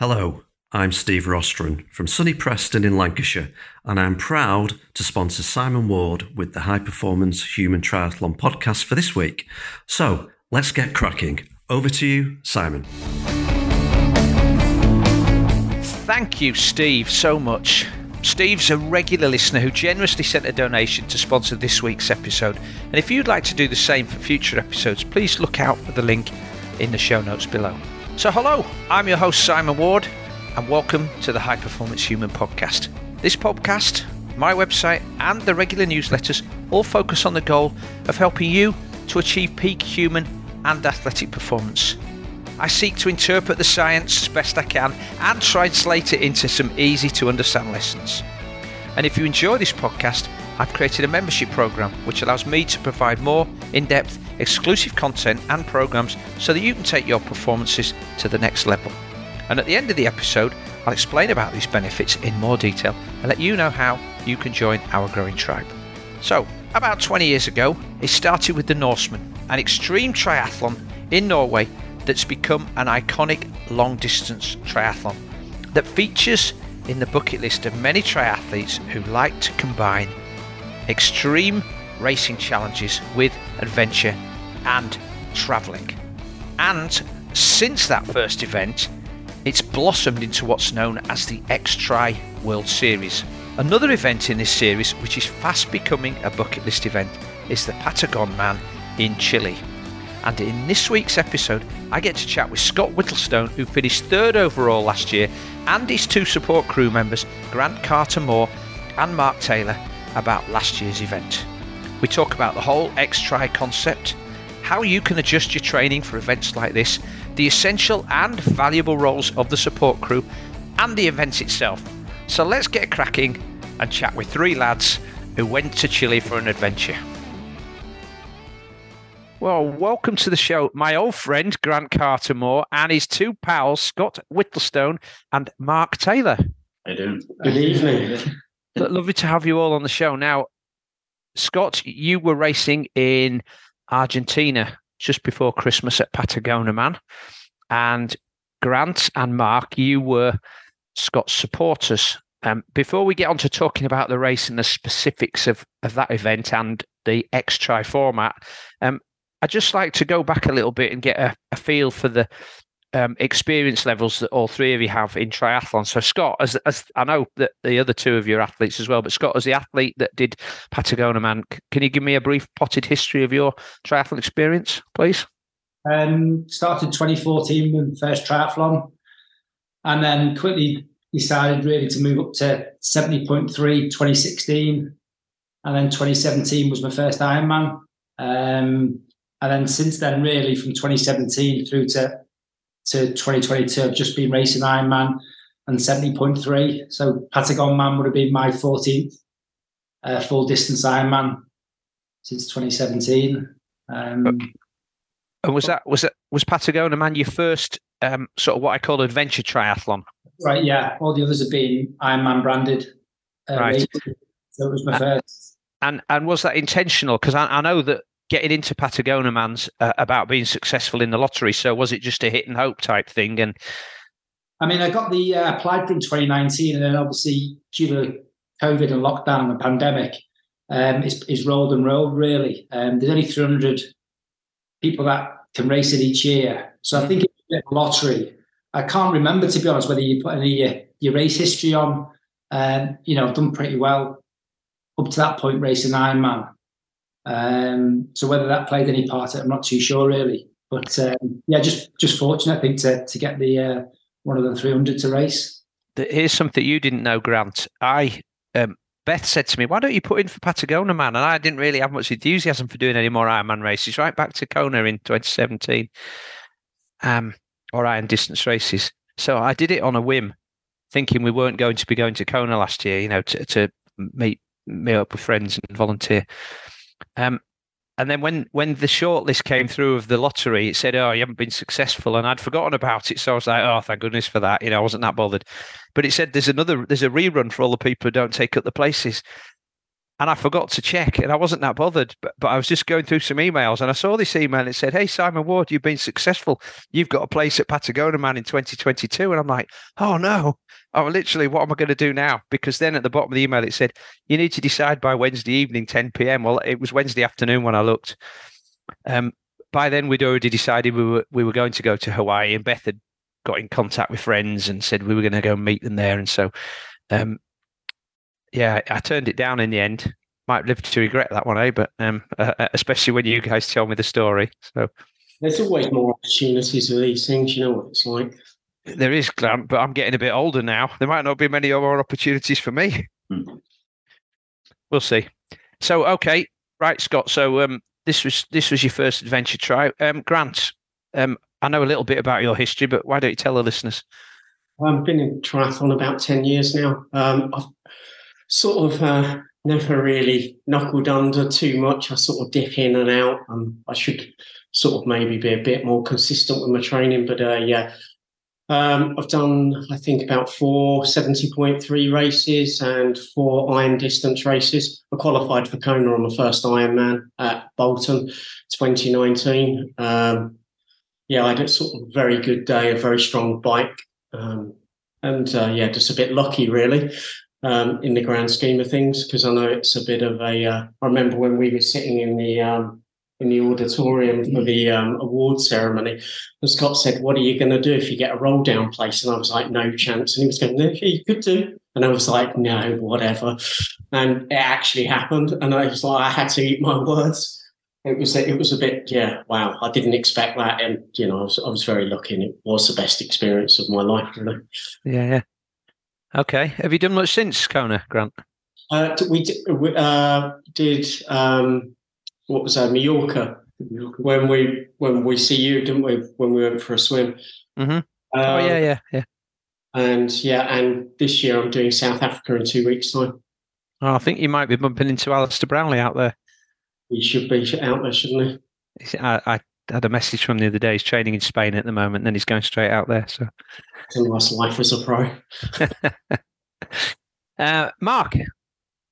Hello, I'm Steve Rostron from sunny Preston in Lancashire, and I'm proud to sponsor Simon Ward with the High Performance Human Triathlon podcast for this week. So let's get cracking. Over to you, Simon. Thank you, Steve, so much. Steve's a regular listener who generously sent a donation to sponsor this week's episode. And if you'd like to do the same for future episodes, please look out for the link in the show notes below. So, hello, I'm your host, Simon Ward, and welcome to the High Performance Human podcast. This podcast, my website, and the regular newsletters all focus on the goal of helping you to achieve peak human and athletic performance. I seek to interpret the science as best I can and translate it into some easy to understand lessons. And if you enjoy this podcast, I've created a membership program which allows me to provide more in depth, exclusive content and programs so that you can take your performances to the next level. And at the end of the episode, I'll explain about these benefits in more detail and let you know how you can join our growing tribe. So, about 20 years ago, it started with the Norseman, an extreme triathlon in Norway that's become an iconic long distance triathlon that features in the bucket list of many triathletes who like to combine extreme racing challenges with adventure and travelling. And since that first event, it's blossomed into what's known as the X Tri World Series. Another event in this series, which is fast becoming a bucket list event, is the Patagon Man in Chile. And in this week's episode, I get to chat with Scott Whittlestone, who finished third overall last year, and his two support crew members, Grant Carter Moore and Mark Taylor, about last year's event. We talk about the whole X Tri concept, how you can adjust your training for events like this, the essential and valuable roles of the support crew, and the event itself. So let's get cracking and chat with three lads who went to Chile for an adventure. Well, welcome to the show, my old friend Grant Carter Moore and his two pals, Scott Whittlestone and Mark Taylor. How you doing? Good evening. Lovely to have you all on the show. Now, Scott, you were racing in Argentina just before Christmas at Patagonia Man. And Grant and Mark, you were Scott's supporters. Um, before we get on to talking about the race and the specifics of, of that event and the X Tri format, um, I'd just like to go back a little bit and get a, a feel for the um, experience levels that all three of you have in triathlon. So, Scott, as, as I know that the other two of you are athletes as well, but Scott, as the athlete that did Patagonia Man, can you give me a brief potted history of your triathlon experience, please? Um, started 2014 with first triathlon, and then quickly decided really to move up to 70.3 2016, and then 2017 was my first Ironman. Um, and then since then, really from 2017 through to to 2022, I've just been racing Ironman and 70.3. So Patagon Man would have been my 14th uh, full distance Ironman since 2017. Um, and was that was that was Patagonia Man your first um, sort of what I call adventure triathlon? Right, yeah. All the others have been Ironman branded. Uh, Right. races. So it was my first. And and was that intentional? Because I, I know that getting into Patagonia Man's uh, about being successful in the lottery. So was it just a hit and hope type thing? And I mean, I got the uh, applied in 2019, and then obviously due to COVID and lockdown and the pandemic, um, it's, it's rolled and rolled really. Um, there's only 300 people that can race it each year, so I think it's a bit of a lottery. I can't remember to be honest whether you put any your, your race history on. Um, you know, I've done pretty well up to that point racing Ironman. Um, so whether that played any part, I'm not too sure really. But um, yeah, just just fortunate I think to to get the uh, one of the 300 to race. here's something you didn't know, Grant. I um, Beth said to me, "Why don't you put in for Patagonia Man?" And I didn't really have much enthusiasm for doing any more Ironman races. Right back to Kona in 2017, um, or Iron distance races. So I did it on a whim, thinking we weren't going to be going to Kona last year. You know, to to meet meet up with friends and volunteer. Um, and then when when the shortlist came through of the lottery, it said, "Oh, you haven't been successful," and I'd forgotten about it. So I was like, "Oh, thank goodness for that." You know, I wasn't that bothered. But it said there's another, there's a rerun for all the people who don't take up the places. and I forgot to check, and I wasn't that bothered. But, but I was just going through some emails, and I saw this email. And it said, "Hey Simon Ward, you've been successful. You've got a place at Patagonia Man in 2022." And I'm like, "Oh no! Oh, literally, what am I going to do now?" Because then at the bottom of the email it said, "You need to decide by Wednesday evening, 10 p.m." Well, it was Wednesday afternoon when I looked. Um, by then, we'd already decided we were we were going to go to Hawaii, and Beth had got in contact with friends and said we were going to go meet them there. And so, um, yeah, I turned it down in the end. Might live to regret that one, eh? But um, uh, uh, especially when you guys tell me the story. So there's always more opportunities with these things. You know what it's like. There is, Grant, but I'm getting a bit older now. There might not be many more opportunities for me. Hmm. We'll see. So, okay, right, Scott. So, um, this was this was your first adventure try. Um, Grant, um, I know a little bit about your history, but why don't you tell the listeners? I've been in triathlon about ten years now. Um, I've sort of uh, never really knuckled under too much. I sort of dip in and out. Um, I should sort of maybe be a bit more consistent with my training, but uh, yeah. Um, I've done, I think, about four 70.3 races and four iron distance races. I qualified for Kona on the first Ironman at Bolton 2019. Um, yeah, I had a sort of very good day, a very strong bike. Um, and uh, yeah, just a bit lucky, really um, in the grand scheme of things because I know it's a bit of a. Uh, I remember when we were sitting in the um, in the auditorium for the um, award ceremony, and Scott said, "What are you going to do if you get a roll down place?" And I was like, "No chance." And he was going, "No, you could do." And I was like, "No, whatever." And it actually happened, and I was like, I had to eat my words. It was it was a bit yeah wow I didn't expect that and you know I was, I was very lucky and it was the best experience of my life really yeah yeah Okay. Have you done much since Kona, Grant? Uh, we did, we, uh, did um, what was that, Mallorca, when we when we see you, didn't we? When we went for a swim. Mm-hmm. Uh, oh yeah, yeah, yeah. And yeah, and this year I'm doing South Africa in two weeks' time. Oh, I think you might be bumping into Alistair Brownlee out there. He should be out there, shouldn't he? I, I had a message from the other day. He's training in Spain at the moment, and then he's going straight out there. So it's a nice life as a pro. uh, Mark,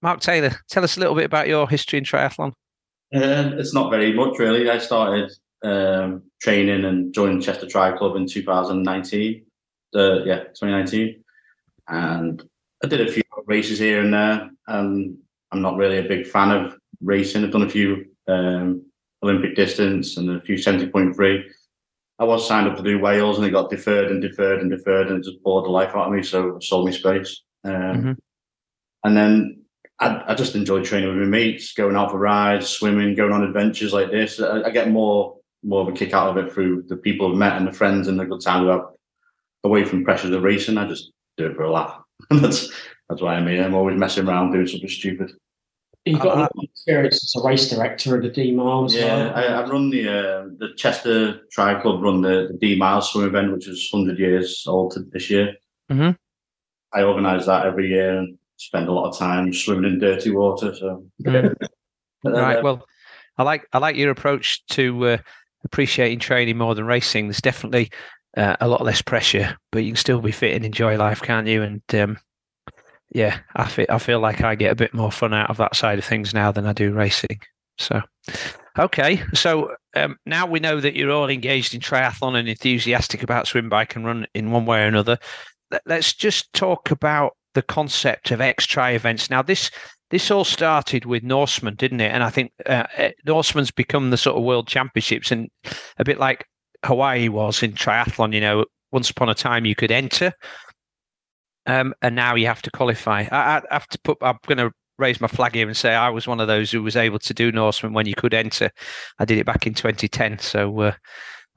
Mark Taylor, tell us a little bit about your history in triathlon. Uh, it's not very much, really. I started um, training and joined Chester Tri Club in 2019. Uh, yeah, 2019, and I did a few races here and there. And I'm not really a big fan of racing. I've done a few um, Olympic distance and a few 70.3. I was signed up to do Wales and it got deferred and deferred and deferred and it just bored the life out of me. So I sold me space. Um, mm-hmm. And then I, I, just enjoy training with my mates, going out for rides, swimming, going on adventures like this. I, I, get more more of a kick out of it through the people I've met and the friends and the good time we have away from pressures of racing. I just do it for a laugh. that's that's why I mean I'm always messing around doing something stupid. You've got uh, lot of experience as a race director at the Dee Miles. Yeah, I, I, run the uh, the Chester Tri Club run the, the Dee Miles swim event, which is hundred years old this year. Mm-hmm. I organise that every year and spend a lot of time swimming in dirty water. So, mm. right. Well, I like I like your approach to uh, appreciating training more than racing. There's definitely uh, a lot less pressure, but you can still be fit and enjoy life, can't you? And um, yeah, I feel I feel like I get a bit more fun out of that side of things now than I do racing. So, okay, so um, now we know that you're all engaged in triathlon and enthusiastic about swim, bike, and run in one way or another. Let's just talk about the concept of X Tri events. Now, this this all started with Norseman, didn't it? And I think uh, uh, Norseman's become the sort of world championships, and a bit like Hawaii was in triathlon. You know, once upon a time you could enter um, and now you have to qualify. I, I have to put. I'm going to raise my flag here and say I was one of those who was able to do Norseman when you could enter. I did it back in 2010. So, uh,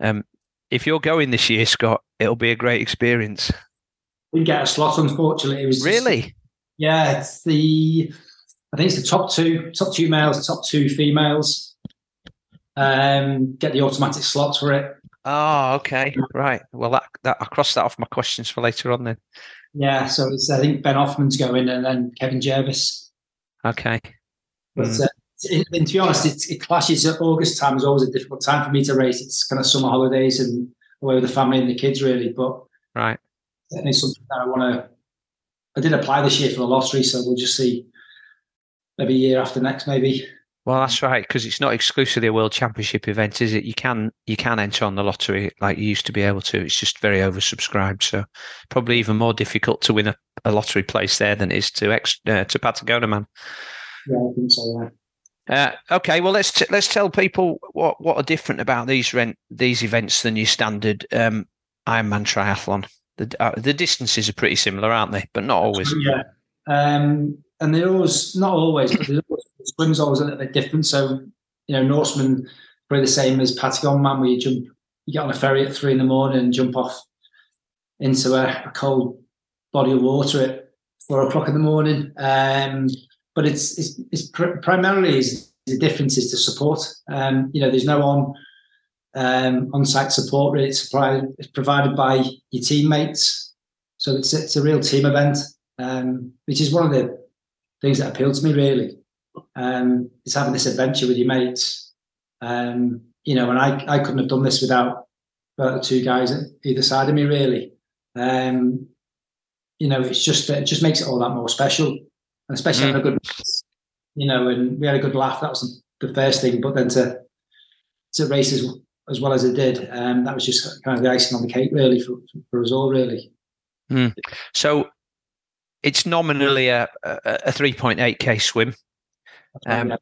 um, if you're going this year, Scott, it'll be a great experience. We get a slot, unfortunately. It was really, just, yeah. It's the I think it's the top two, top two males, top two females. Um, get the automatic slots for it. Oh, okay, right. Well, that, that I'll cross that off my questions for later on then. Yeah, so it's I think Ben Hoffman's going and then Kevin Jervis. Okay. But mm. uh, it, and to be honest, it, it clashes at August time is always a difficult time for me to race. It's kind of summer holidays and away with the family and the kids really. But right, something that I want to. I did apply this year for the lottery, so we'll just see maybe a year after next, maybe. Well, that's right because it's not exclusively a world championship event, is it? You can you can enter on the lottery like you used to be able to. It's just very oversubscribed, so probably even more difficult to win a, a lottery place there than it is to ex, uh, to Patagonia, man. Yeah, I think so. Yeah. Uh, okay, well let's t- let's tell people what what are different about these rent these events than your standard um, Ironman triathlon. The uh, the distances are pretty similar, aren't they? But not always. Yeah, um, and they're always not always, but always, the swim's always a little bit different. So you know, Norseman probably the same as Patagon Man, where you jump, you get on a ferry at three in the morning and jump off into a, a cold body of water at four o'clock in the morning. Um, but it's it's, it's pr- primarily is the difference is the support. Um, you know, there's no on um, on-site support really. It's, supplied, provided by your teammates, so it's it's a real team event, um, which is one of the things that appeal to me really. Um, is having this adventure with your mates. Um, you know, and I I couldn't have done this without the two guys at either side of me really. Um, you know, it's just it just makes it all that more special, and especially Mm. having a good, you know, and we had a good laugh. That was the first thing, but then to to race as, well as it did, um, that was just kind of the icing on the cake, really, for, for us all, really. So it's nominally a a, a three point eight k swim. Um,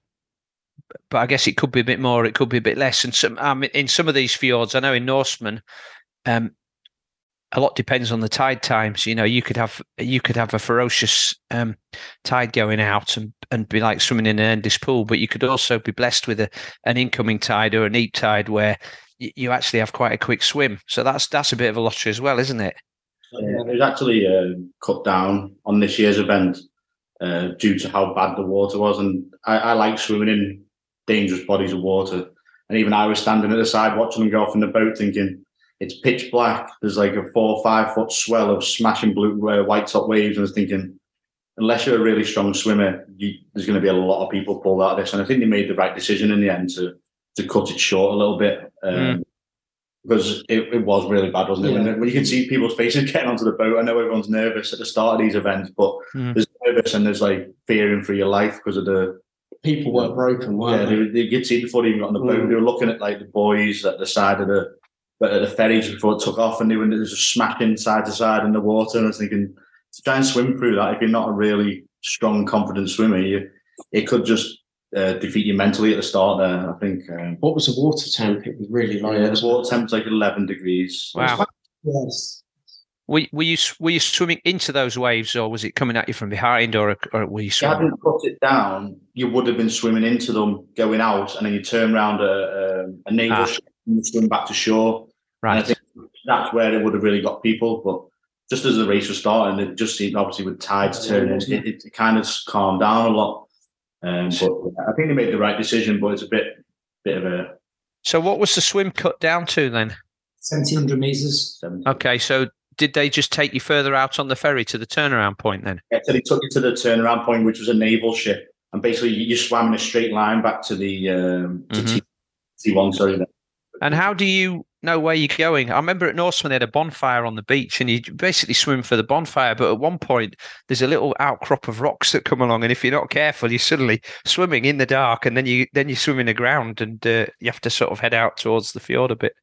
but I guess it could be a bit more, it could be a bit less. And some, um, in some of these fjords, I know in Norseman, um, a lot depends on the tide times. You know, you could have you could have a ferocious um, tide going out and, and be like swimming in an endless pool, but you could also be blessed with a, an incoming tide or a neap tide where y- you actually have quite a quick swim. So that's that's a bit of a lottery as well, isn't it? Yeah, it was actually uh, cut down on this year's event uh, due to how bad the water was, and I, I like swimming in dangerous bodies of water. And even I was standing at the side watching them go off in the boat, thinking it's pitch black. There's like a four or five foot swell of smashing blue uh, white top waves, and I was thinking, unless you're a really strong swimmer, you, there's going to be a lot of people pulled out of this. And I think they made the right decision in the end to to cut it short a little bit. Um, Because it, it was really bad, wasn't it? Yeah. When, when you can see people's faces getting onto the boat, I know everyone's nervous at the start of these events, but Mm. there's nervous and there's like fearing for your life because of the People were broken, weren't They, they? were- they could see before they even got on the boat. Mm. They were looking at like the boys at the side of the but at the ferries before it took off, and they were there was just smashing side to side in the water. And I was thinking to try and swim through that if you're not a really strong, confident swimmer, you, it could just uh, defeat you mentally at the start. There, I think. Um, What was the water temp? It was really low. yeah, the water temp was like 11 degrees. Wow. Yes. Were, were you were you swimming into those waves, or was it coming at you from behind, or, or were you If you hadn't put it down, you would have been swimming into them, going out, and then you turn around a, a, a naval Ah. ship and you swim back to shore. And I Right. think that's where it would have really got people. But just as the race was starting, it just seemed obviously with tides turning, it, it, it kind of calmed down a lot. Um, but I think they made the right decision, but it's a bit bit of a So what was the swim cut down to then? 1700 meters. 70. Okay, so did they just take you further out on the ferry to the turnaround point then? Yeah, so they took you to the turnaround point, which was a naval ship, and basically you, you swam in a straight line back to the um, to Mhm. T one. Sorry, then. And how do you know where you're going? I remember at Norseman they had a bonfire on the beach, and you basically swim for the bonfire. But at one point, there's a little outcrop of rocks that come along, and if you're not careful, you're suddenly swimming in the dark, and then you then you swim in the ground, and uh, you have to sort of head out towards the fjord a bit.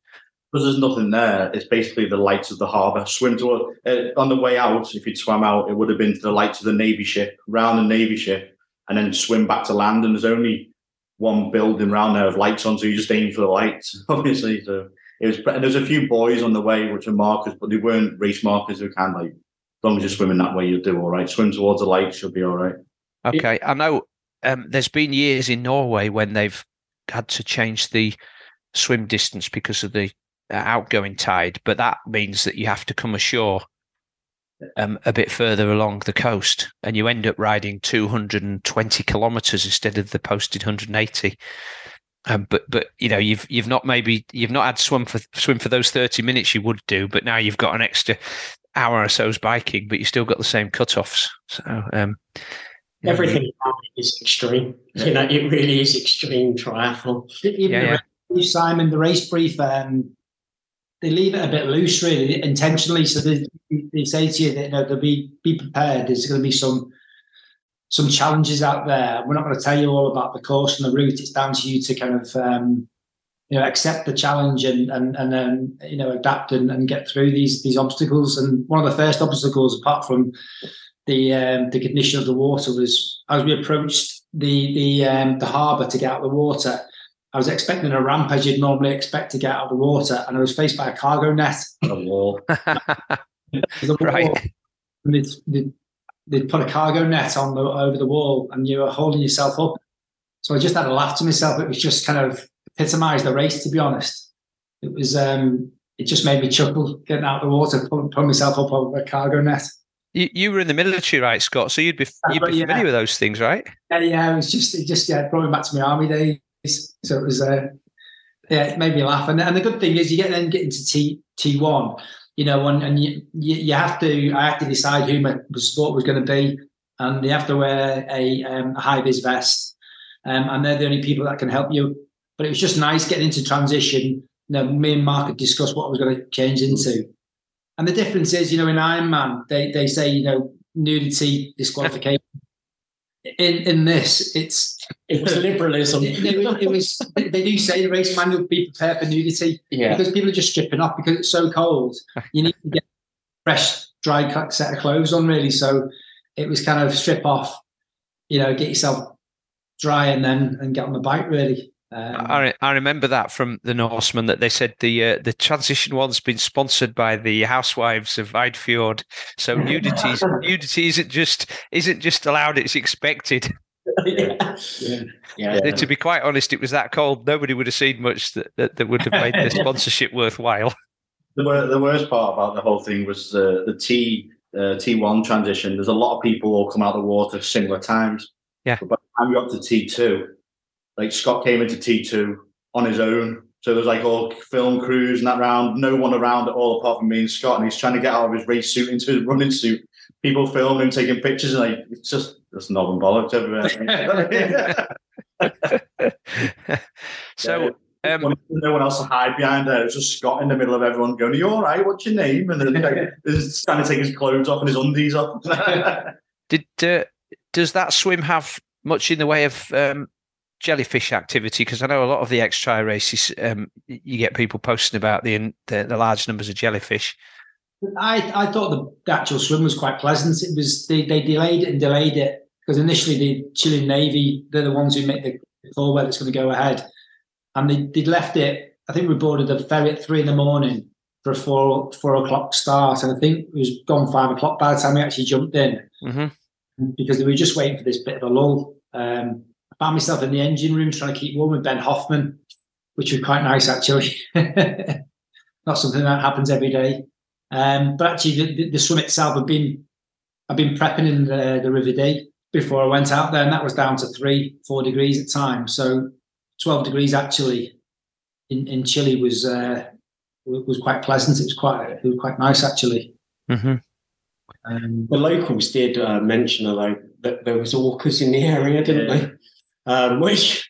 because there's nothing there. It's basically the lights of the harbour. Swim toward uh, on the way out. If you'd swam out, it would have been to the lights of the navy ship, round the navy ship, and then swim back to land. And there's only one building round there with lights on, so you just aim for the lights, obviously. So it was. And there's a few boys on the way which are markers, but they weren't race markers. Who can like, as long as you're swimming that way, you'll do all right. Swim towards the lights, you'll be all right. Okay, I know. Um, there's been years in Norway when they've had to change the swim distance because of the outgoing tide, but that means that you have to come ashore um, a bit further along the coast, and you end up riding 220 kilometers instead of the posted 180. Um, but but you know you've you've not maybe you've not had swim for swim for those 30 minutes you would do, but now you've got an extra hour or so's biking, but you still got the same cutoffs. So um, yeah. Everything about it is extreme. You know, it really is extreme triathlon. Even Yeah, yeah. brief, Simon, the race brief, um, they leave it a bit loose, really, intentionally. So they, they say to you that you know, they'll be be prepared. There's going to be some some challenges out there. We're not going to tell you all about the course and the route. It's down to you to kind of um, you know accept the challenge and and and then you know adapt and, and get through these these obstacles. And one of the first obstacles, apart from the um, the condition of the water, was as we approached the the um, the harbour to get out of the water. I was expecting a ramp as you'd normally expect to get out of the water, and I was faced by a cargo net. A wall. right. And they'd put a cargo net on the over the wall, and you were holding yourself up. So I just had a laugh to myself. It was just kind of epitomised the race, to be honest. It was. um It just made me chuckle getting out of the water, pulling, pulling myself up over a cargo net. You, you were in the military, right, Scott? So you'd be you'd be yeah. familiar with those things, right? Yeah, yeah, it was just it just yeah, brought me back to my army days. So it was uh yeah, it made me laugh. And, and the good thing is you get then get into T T one, you know, and, and you, you have to I had to decide who my sport was going to be, and you have to wear a, um, a high vis vest, um, and they're the only people that can help you. But it was just nice getting into transition. You know, me and Mark had discussed what I was going to change into. And the difference is, you know, in Ironman, they they say, you know, nudity disqualification. In in this, it's It was liberalism. it, it was, it was they do say the race manual be prepared for nudity yeah. because people are just stripping off because it's so cold. You need to get fresh, dry cut set of clothes on, really. So it was kind of strip off, you know, get yourself dry and then and get on the bike really. Um, I, I remember that from the Norseman that they said the uh, the transition one's been sponsored by the housewives of Eidfjord. So nudity is- nudity isn't just isn't just allowed; it's expected. yeah. yeah. Yeah. To be quite honest, it was that cold. Nobody would have seen much that, that, that would have made the sponsorship worthwhile. The, the worst part about the whole thing was uh, the T uh, T1 transition. There's a lot of people all come out of the water similar times. Yeah. But by the time you got to T2, like Scott came into T2 on his own. So there's like all film crews and that round, no one around at all apart from me and Scott. And he's trying to get out of his race suit into his running suit. People filming, taking pictures, and like it's just just knob and bollocks everywhere. so um, no one else to hide behind there. It was just Scott in the middle of everyone going, Are you all right? What's your name? And then like, he's trying to take his clothes off and his undies off. did uh, does that swim have much in the way of um, jellyfish activity? Because I know a lot of the extra races, um, you get people posting about the, the the large numbers of jellyfish. I, I thought the, the actual swim was quite pleasant. It was they, they delayed it and delayed it because initially the Chilean Navy they're the ones who make the call whether it's going to go ahead, and they they left it. I think we boarded the ferry at three in the morning for a four four o'clock start, and I think it was gone five o'clock by the time we actually jumped in hmm because they were just waiting for this bit of a lull. Um, found myself in the engine room trying to keep warm with Ben Hoffman, which was quite nice actually. Not something that happens every day. Um, but actually, the, the, the swim itself, I've been I've been prepping in the, the River Dee before I went out there, and that was down to three, four degrees at times. So twelve degrees actually in, in Chile was uh, was quite pleasant. It was quite it was quite nice actually. hmm Um, The locals did uh, mention although that there was orcas in the area, didn't Yeah. they? Um, which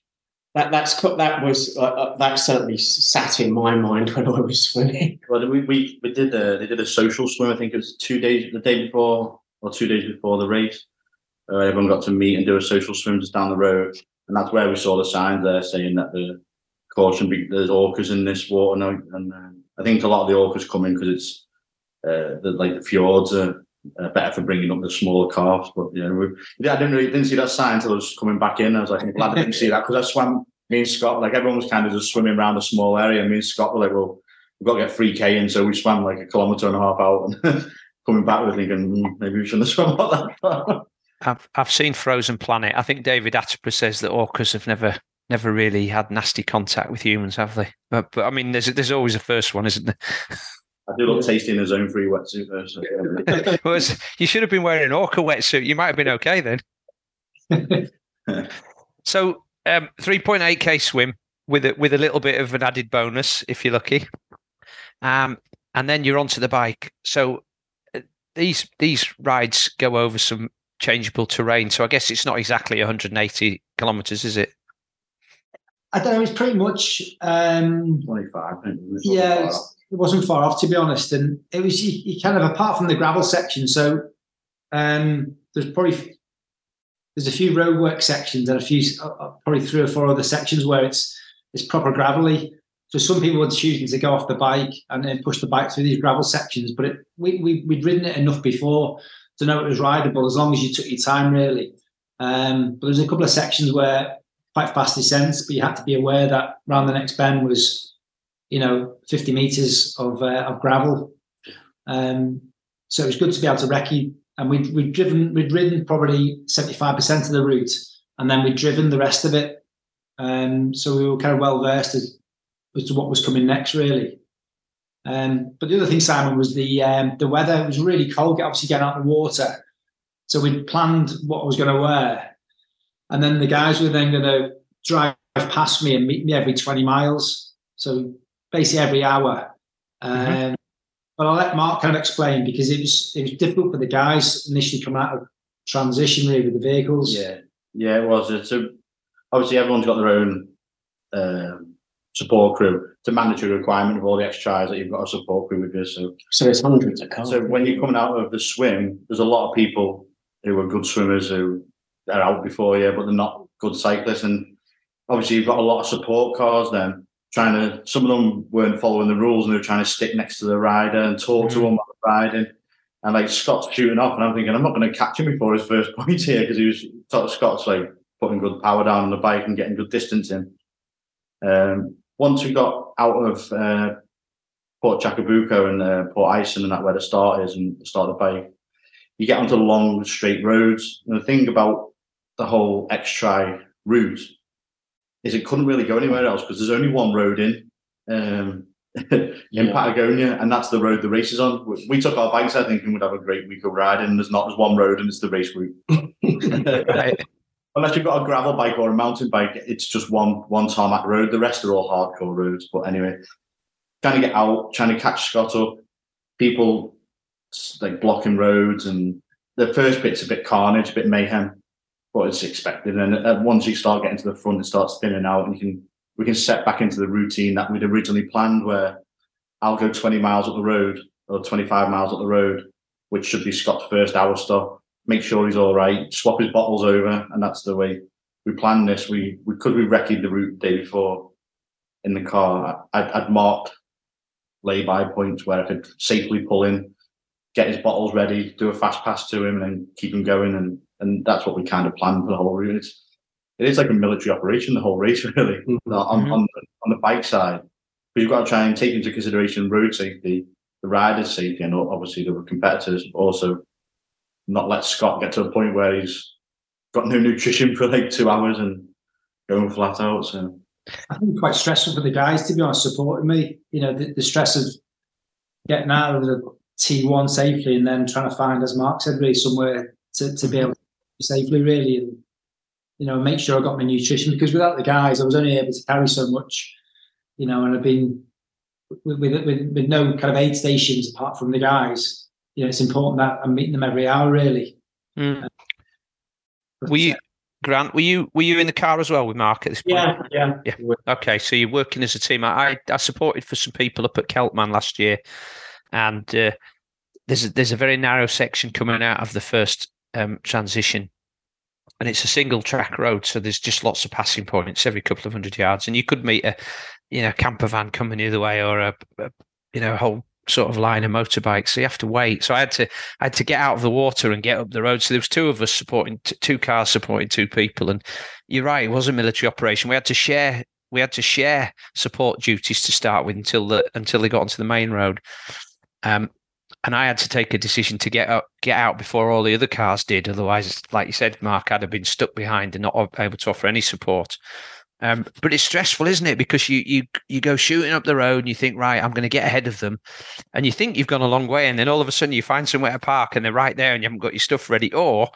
that that's that was uh, uh, that certainly sat in my mind when I was swimming. well, we, we, we did a, they did a social swim, I think it was two days, the day before or two days before the race. Uh, everyone got to meet and do a social swim just down the road. And that's where we saw the signs there saying that the caution, there's orcas in this water now. And um, I think a lot of the orcas come in because it's uh, the, like the fjords are uh, better for bringing up the smaller calves. But yeah, we, yeah, I didn't really didn't see that sign until I was coming back in. I was like, I'm glad I didn't see that because I swam. Me and Scott, like everyone was kind of just swimming around a small area. Me and Scott were like, well, we've got to get 3K in, so we swam like a kilometre and a half out and coming back with thinking "Hmm, maybe we shouldn't have swum all that. I've I've seen Frozen Planet. I think David Attenborough says that orcas have never never really had nasty contact with humans, have they? But but I mean, there's there's always a first one, isn't there? I do look tasty in a Zone3 wetsuit though. So. Well, you should have been wearing an orca wetsuit. You might have been okay then. So um, 3.8k swim with a, with a little bit of an added bonus if you're lucky, um, and then you're onto the bike. So uh, these these rides go over some changeable terrain. So I guess it's not exactly 180 kilometers, is it? I don't know. It's pretty much um, 25. I think, was yeah. It's, it wasn't far off to be honest, and it was you, you kind of apart from the gravel section. So um, there's probably there's a few roadwork sections and a few uh, uh, probably three or four other sections where it's it's proper gravelly. So some people would choose to go off the bike and then push the bike through these gravel sections, but it, we, we we'd ridden it enough before to know it was rideable as long as you took your time really. Um, but there's a couple of sections where quite fast descents, but you had to be aware that around the next bend was, you know, 50 meters of uh, of gravel. Um, so it was good to be able to recce and we'd, we'd driven, we'd ridden probably 75% of the route and then we'd driven the rest of it. Um, so we were kind of well versed as, as to what was coming next, really. Um, but the other thing, Simon, was the um, the weather. It was really cold, obviously getting out of the water. So we'd planned what I was going to wear. And then the guys were then going to drive past me and meet me every 20 miles. So basically every hour. Mm-hmm. Um, but I'll let Mark kind of explain because it was it was difficult for the guys initially coming out of transition really with the vehicles. Yeah, yeah, it was. It's a, obviously everyone's got their own um, support crew. It's a mandatory requirement of all the XTRIs that you've got a support crew with you. So, so it's hundreds of cars. So when you're coming out of the swim, there's a lot of people who are good swimmers who are out before you, but they're not good cyclists. And obviously you've got a lot of support cars then trying to some of them weren't following the rules and they were trying to stick next to the rider and talk mm-hmm. to him while riding. And like Scott's shooting off, and I'm thinking I'm not going to catch him before his first point here because he was Scott's like putting good power down on the bike and getting good distance in. Um, once we got out of uh, Port Chacabuco and uh, Port Aysén and that where the start is and the start of the bike, you get onto long straight roads. And the thing about the whole XTRI route is it couldn't really go anywhere else because there's only one road in um, in yeah. Patagonia, and that's the road the race is on. We took our bikes, I think, and we'd have a great week of riding. And there's not there's one road, and it's the race route. right. Unless you've got a gravel bike or a mountain bike, it's just one one tarmac road. The rest are all hardcore roads. But anyway, trying to get out, trying to catch Scott up, people like blocking roads, and the first bit's a bit carnage, a bit mayhem what is expected. And uh, once you start getting to the front, it starts thinning out, and you can we can set back into the routine that we'd originally planned, where I'll go 20 miles up the road or 25 miles up the road, which should be Scott's first hour stop. Make sure he's all right, swap his bottles over, and that's the way we planned this. We we could we recce the route the day before in the car. I'd, I'd marked lay-by points where I could safely pull in, get his bottles ready, do a fast pass to him, and then keep him going and and that's what we kind of planned for the whole route. It's, it is like a military operation, the whole race, really, mm-hmm. on, on, the, on the bike side. But you've got to try and take into consideration road safety, the rider's safety, and obviously the competitors. Also, not let Scott get to a point where he's got no nutrition for like two hours and going flat out. So I think quite stressful for the guys to be honest, supporting me. You know, the, the stress of getting out of the T1 safely and then trying to find, as Mark said, really somewhere to, to be able safely, really, and you know, make sure I got my nutrition because without the guys, I was only able to carry so much, you know, and I've been with, with, with, with no kind of aid stations apart from the guys. You know, it's important that I'm meeting them every hour, really. Mm. Uh, were you, Grant? Were you were you in the car as well with Mark at this point? Yeah, yeah, yeah. Okay, so you're working as a team. I I supported for some people up at Celtman last year, and uh, there's a, there's a very narrow section coming out of the first um, transition, and it's a single track road, so there's just lots of passing points every couple of hundred yards, and you could meet a you know camper van coming the other way or a, a you know a whole sort of line of motorbikes. So you have to wait. So I had to I had to get out of the water and get up the road. So there was two of us supporting t- two cars supporting two people. And you're right, it was a military operation. We had to share we had to share support duties to start with until the until they got onto the main road. Um, and I had to take a decision to get out, get out before all the other cars did. Otherwise, like you said, Mark, I'd have been stuck behind and not able to offer any support. Um, but it's stressful, isn't it? Because you you you go shooting up the road and you think, right, I'm going to get ahead of them, and you think you've gone a long way, and then all of a sudden you find somewhere to park and they're right there, and you haven't got your stuff ready, or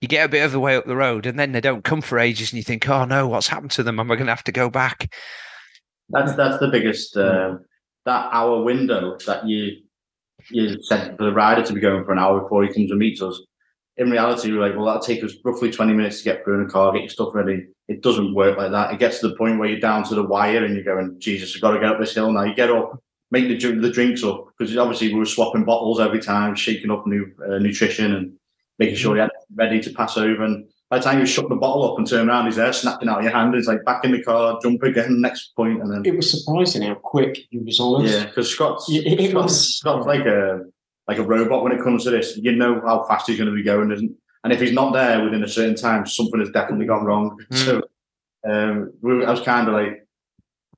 you get a bit of the way up the road and then they don't come for ages, and you think, oh no, what's happened to them? Am I going to have to go back? That's that's the biggest uh, that hour window that you you said for the rider to be going for an hour before he comes and meets us. In reality, we're like, well, that'll take us roughly 20 minutes to get through in a car, get your stuff ready. It doesn't work like that. It gets to the point where you're down to the wire and you're going, Jesus, I've got to get up this hill now. You get up, make the, the drinks up, because obviously we were swapping bottles every time, shaking up new uh, nutrition and making sure you had ready to pass over. And by the time you shut the bottle up and turn around, he's there snapping out of your hand. He's like back in the car, jump again, next point, and then It was surprising how quick he was on us. yeah, because Scott's, Yeah, it Scott's, was. Scott's like a like a robot when it comes to this. You know how fast he's going to be going, isn't? And if he's not there within a certain time, something has definitely gone wrong. Mm. So um, we, I was kind of like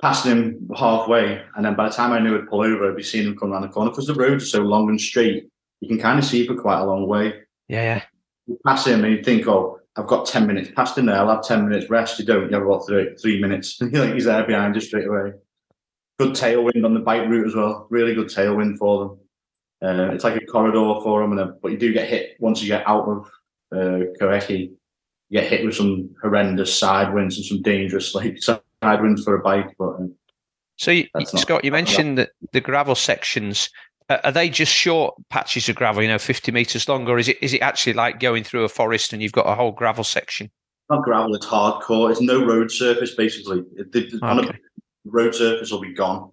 passing him halfway, and then by the time I knew I'd pull over, I'd be seeing him come around the corner because the roads are so long and straight. You can kind of see for quite a long way. Yeah, yeah. You pass him and you think, oh, I've got 10 minutes past him there. I'll have 10 minutes rest. You don't. You have about three, three minutes. he's there behind you straight away. Good tailwind on the bike route as well. Really good tailwind for them. Uh, it's like a corridor for them, and a, but you do get hit once you get out of uh, Coyhaique. You get hit with some horrendous side winds and some dangerous like side winds for a bike. But uh, So, you, Scott, you mentioned that the gravel sections uh, Uh, are they just short patches of gravel? You know, fifty meters long, or is it is it actually like going through a forest and you've got a whole gravel section? not gravel, it's hardcore. It's no road surface basically. The, it- Okay. road surface will be gone.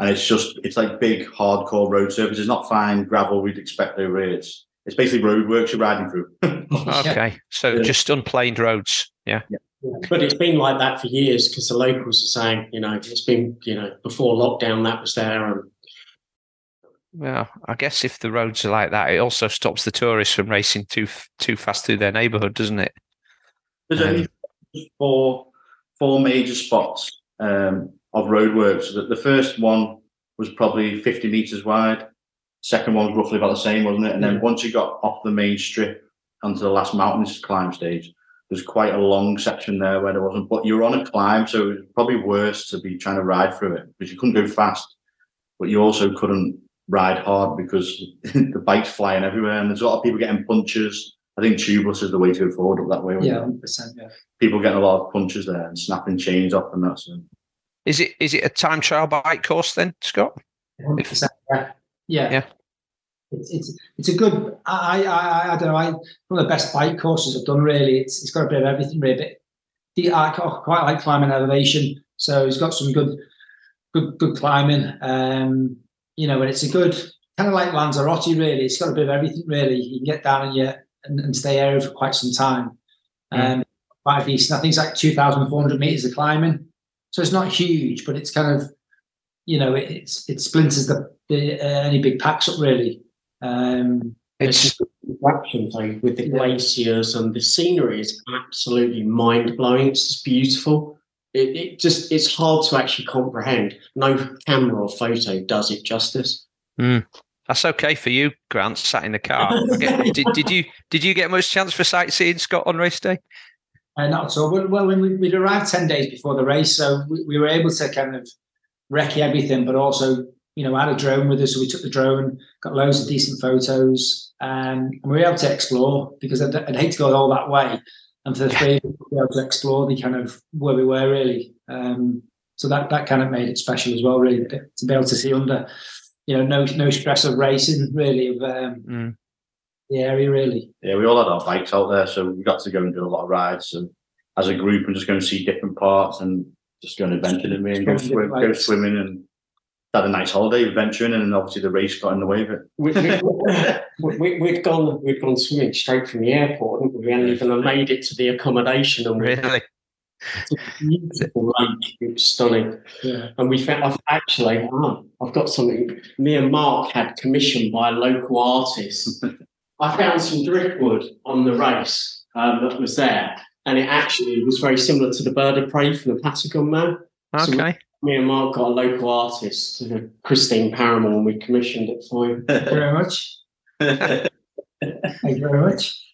And it's just it's like big hardcore road surface. It's not fine gravel we'd expect over here. It's it's basically roadworks you're riding through. Okay, so Yeah. just unplaned roads. Yeah. But it's been like that for years because the locals are saying, you know, it's been, you know, before lockdown that was there. And Well, I guess if the roads are like that, it also stops the tourists from racing too too fast through their neighbourhood, doesn't it? There's Um, only four four major spots um, of roadworks. The, the first one was probably 50 meters wide. Second one was roughly about the same, wasn't it? And then once you got off the main strip onto the last mountain climb stage, there's quite a long section there where there wasn't. But you were on a climb, so it was probably worse to be trying to ride through it because you couldn't go fast, but you also couldn't ride hard because the bike's flying everywhere, and there's a lot of people getting punches. I think tubeless is the way to go forward up that way. Yeah, hundred percent. Yeah. people getting a lot of punches there and snapping chains off and that. So Is it is it a time trial bike course then, Scott? Hundred percent. Yeah. Yeah. Yeah. It's, it's it's a good. I I I, I don't know. I one of the best bike courses I've done. Really, it's it's got a bit of everything. Really, but the I quite like climbing elevation. So it's got some good good good climbing. Um, you know, and it's a good kind of like Lanzarote. Really, it's got a bit of everything. Really, you can get down and you and, and stay there for quite some time. Um, quite decent. I think it's like two thousand four hundred meters of climbing. So it's not huge, but it's kind of you know, it, it's it splinters the, the uh, any big packs up really. Um, It's attraction though with the Yeah. glaciers and the scenery is absolutely mind blowing. It's just beautiful. It, it just it's hard to actually comprehend. No camera or photo does it justice. that's okay for you, Grant, sat in the car. Okay, did, did you did you get much chance for sightseeing, Scott, on race day? uh, not at all. Well, well, when we, we'd arrived ten days before the race, so we, we were able to kind of recce everything, but also you know, had a drone with us, so we took the drone, got loads of decent photos, um, and we were able to explore because I'd, I'd hate to go all that way, and for the three of us to be able to explore the kind of where we were really. Um, so that that kind of made it special as well, really, to be able to see under, you know, no no stress of racing, really, of um, Mm. the area, really. yeah, we all had our bikes out there, so we got to go and do a lot of rides and as a group and just go and see different parts and just go and adventure in and go, go swim, go swimming and had a nice holiday adventuring and then obviously the race got in the way of it. We, we, we, we'd gone we'd gone swimming straight from the airport, and we hadn't even made it to the accommodation, and we Really? beautiful lake. It was stunning. Yeah. And we found I've actually, oh, I've got something. Me and Mark had commissioned by a local artist. I found some driftwood on the race um, that was there, and it actually was very similar to the bird of prey from the Patagon Man. So- Okay. Me and Mark got a local artist, uh, Christine Paramore, and we commissioned it for you. Thank you very much. Thank you very much.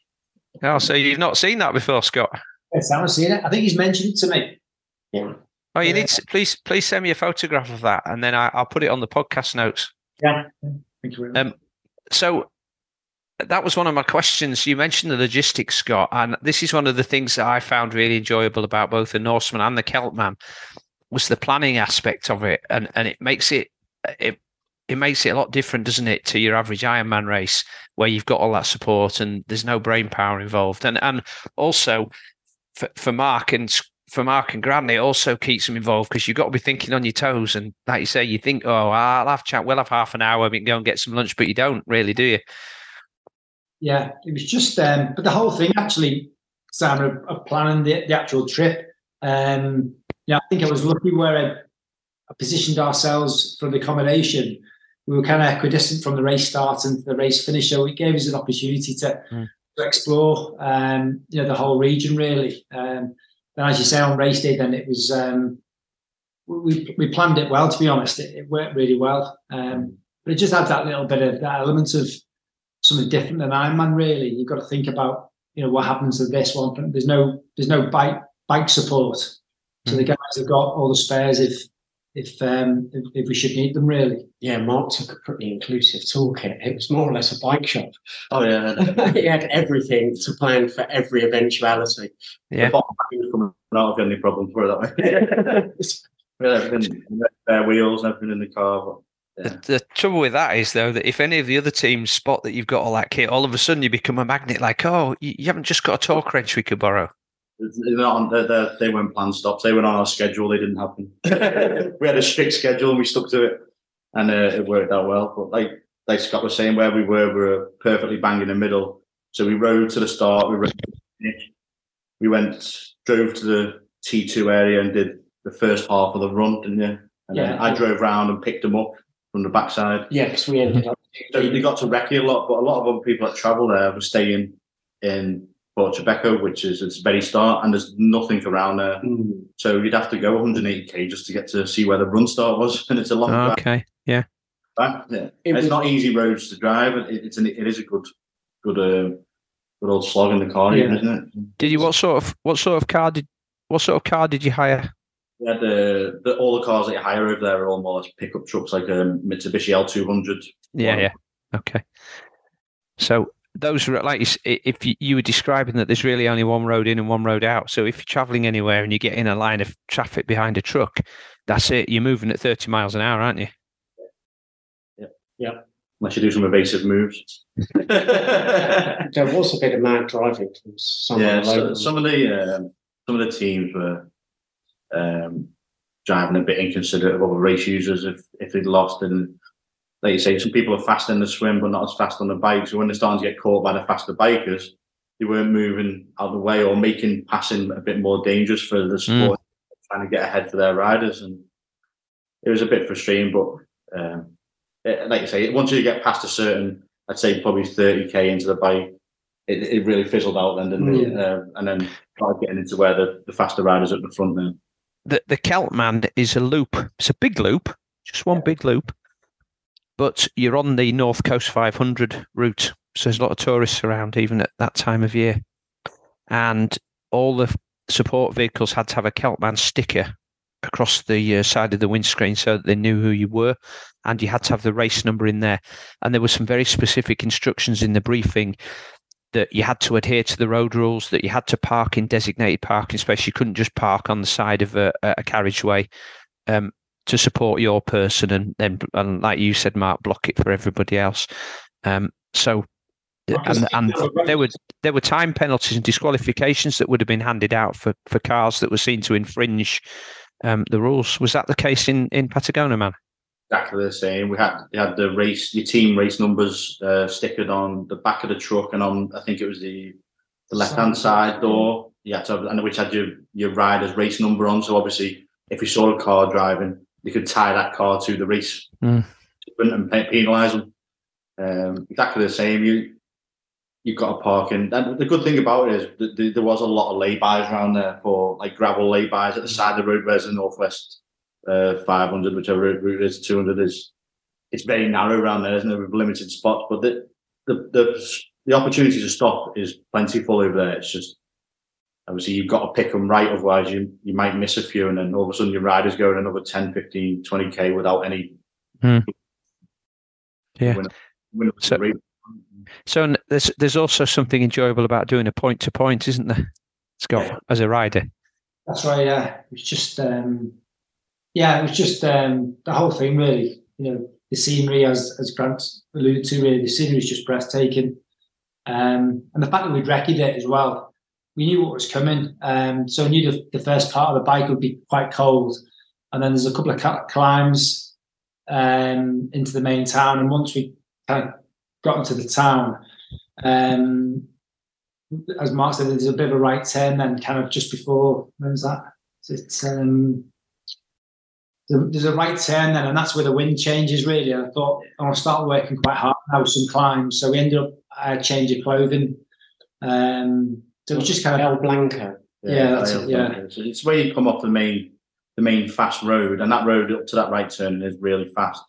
Oh, so you've not seen that before, Scott? Yes, I haven't seen it. I think he's mentioned it to me. Yeah. Oh, you Yeah. need to please please send me a photograph of that, and then I, I'll put it on the podcast notes. Yeah. Thank you very much. Um, So that was one of my questions. You mentioned the logistics, Scott, and this is one of the things that I found really enjoyable about both the Norseman and the Celtman was the planning aspect of it, and and it makes it it it makes it a lot different, doesn't it, to your average Ironman race where you've got all that support and there's no brain power involved, and and also for, for Mark and for Mark and Grant, it also keeps them involved because you've got to be thinking on your toes. And like you say, you think, oh, I'll have chat, we'll have half an hour, we can go and get some lunch, but you don't really, do you? yeah, it was just, um, but the whole thing actually, of, of planning the, the actual trip. Um, yeah, I think I was lucky where I, I positioned ourselves for the accommodation. We were kind of equidistant from the race start and the race finish, so it gave us an opportunity to, Mm. to explore, um, you know, the whole region really. Um, and as you say on race day, then it was um, we we planned it well. To be honest, it, it worked really well. Um, but it just had that little bit of that element of something different than Ironman. Really, you've got to think about you know what happens to this one. There's no there's no bike bike support, so the guys have got all the spares if if um, if, if we should need them. Really, Yeah, Mark took a pretty inclusive toolkit. It was more or less a bike shop. Oh yeah. he had everything to plan for every eventuality. Yeah. The bottom was coming out of any problem for it that way. We had everything, spare wheels, and everything in the car. But, yeah. The, the trouble with that is though that if any of the other teams spot that you've got all that kit, all of a sudden you become a magnet. Like, oh, you, you haven't just got a torque wrench we could borrow. They're not they're, they're, they weren't planned stops. They went on our schedule. They didn't happen. we had a strict schedule and we stuck to it, and uh, it worked out well. But like like Scott was saying, where we were, we were perfectly bang in the middle. So we rode to the start. We rode to the finish. We went, drove to the T two area and did the first half of the run, didn't you? And then Yeah. I drove round and picked them up from the backside. Yeah, because we ended up. So they got to Recce a lot, but a lot of other people that travel there were staying in Port Tribeca, which is its very start, and there's nothing around there. Mm. So you'd have to go 180k just to get to see where the run start was, and it's a long drive Okay, yeah. back. Yeah. It it's was- not easy roads to drive. It, it's an, it is a good, good, uh, good old slog in the car, yeah. isn't it? Did you what sort of what sort of car did what sort of car did you hire? We had the, the all the cars that you hire over there are all more or less pickup trucks, like a Mitsubishi L200. Yeah, yeah. Okay. So those are like you if you, you were describing that there's really only one road in and one road out. So if you're traveling anywhere and you get in a line of traffic behind a truck, that's it. You're moving at 30 miles an hour, aren't you? Yep. Yep. Unless you do some evasive moves. There was a bit of mad driving from some yeah, of the so, some of the um, some of the teams were um, driving a bit inconsiderate of other race users if if they'd lost. And like you say, some people are fast in the swim, but not as fast on the bike. So when they're starting to get caught by the faster bikers, they weren't moving out of the way or making passing a bit more dangerous for the sport, trying to get ahead for their riders. And it was a bit frustrating, but um, it, like you say, once you get past a certain, I'd say probably 30k into the bike, it, it really fizzled out then, didn't it? Uh, and then started getting into where the, the faster riders at the front then. The the Celtman is a loop. It's a big loop, just one big loop. But you're on the North Coast 500 route, so there's a lot of tourists around even at that time of year. And all the support vehicles had to have a Celtman sticker across the uh, side of the windscreen so that they knew who you were, and you had to have the race number in there. And there were some very specific instructions in the briefing that you had to adhere to the road rules, that you had to park in designated parking space. You couldn't just park on the side of a, a carriageway um, to support your person, and then, and like you said, Mark, block it for everybody else. Um, so, and and there were there were time penalties and disqualifications that would have been handed out for for cars that were seen to infringe um, the rules. Was that the case in in Patagonia, man? Exactly the same. We had you had the race, your team race numbers uh, stickered on the back of the truck and on I think it was the the left hand side door. You had to have, and which had your your rider's race number on. So obviously, if you saw a car driving, you could tie that car to the race Mm. and penalise them. Um, exactly the same. You you've got a parking. And the good thing about it is that there- there was a lot of lay-bys around there for like gravel lay-bys at the side of the road, whereas the northwest uh, 500, whichever route it is, 200 is it's very narrow around there, isn't it, with limited spots. But the the the, the opportunity to stop is plentiful over there. It's just obviously you've got to pick them right, otherwise you you might miss a few, and then all of a sudden your rider's going another 10, 15, 20k without any. Hmm. Yeah. Win- win So- So there's there's also something enjoyable about doing a point to point, isn't there, Scott, Yeah. as a rider? That's right. Yeah, it was just um, yeah, it was just um, the whole thing really. You know, the scenery, as as Grant alluded to, really, the scenery is just breathtaking, um, and the fact that we'd recce'd it as well. We knew what was coming, um, so we knew the, the first part of the bike would be quite cold, and then there's a couple of climbs um, into the main town, and once we kind of got into the town, um, as Mark said, there's a bit of a right turn then, kind of just before. When was that? Um, there's a right turn then, and that's where the wind changes really. I thought I want to start working quite hard now, some climbs. So we ended up uh, changing clothing. Um, so it was just kind of El Blanco. Yeah, that's it, yeah. So it's where you come off the main the main fast road, and that road up to that right turn is really fast.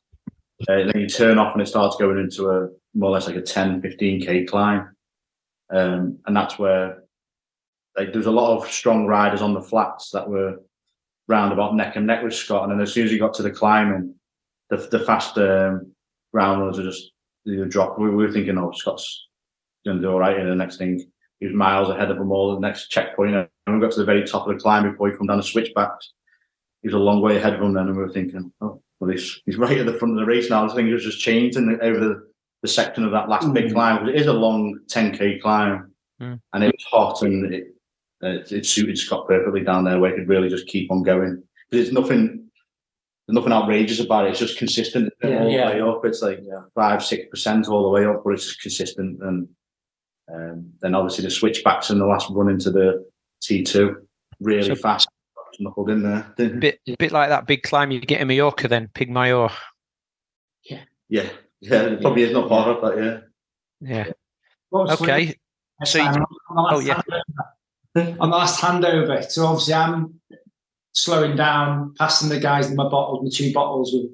Uh, then you turn off and it starts going into a more or less like a 10, 15k climb. Um, and that's where like there's a lot of strong riders on the flats that were round about neck and neck with Scott. And then as soon as you got to the climbing, the the fast um, round runners are just you know, drop. We were thinking, oh, Scott's going to do all right. And the next thing, he was miles ahead of them all. The next checkpoint, and we got to the very top of the climb before he come down the switchbacks. He was a long way ahead of them then, and we were thinking, oh, well, he's he's right at the front of the race now. I think it was just changed in the, over the, the section of that last big climb because It is a long 10k climb, Mm. and it was hot, and it, it it suited Scott perfectly down there, where he could really just keep on going. There's nothing. Nothing outrageous about it. It's just consistent Yeah, all yeah. the way up. It's like five, six percent all the way up, but it's just consistent. And um, then obviously the switchbacks in the last run into the T2, really So- fast, knuckled in there. Bit bit like that big climb you get in Mallorca then, Puig Major. Yeah, yeah, it probably is not far off that. Yeah, Yeah. What Okay. So you- Simon, on the last Oh, yeah. handover- on the last handover, so obviously I'm slowing down, passing the guys in my bottles, my two bottles with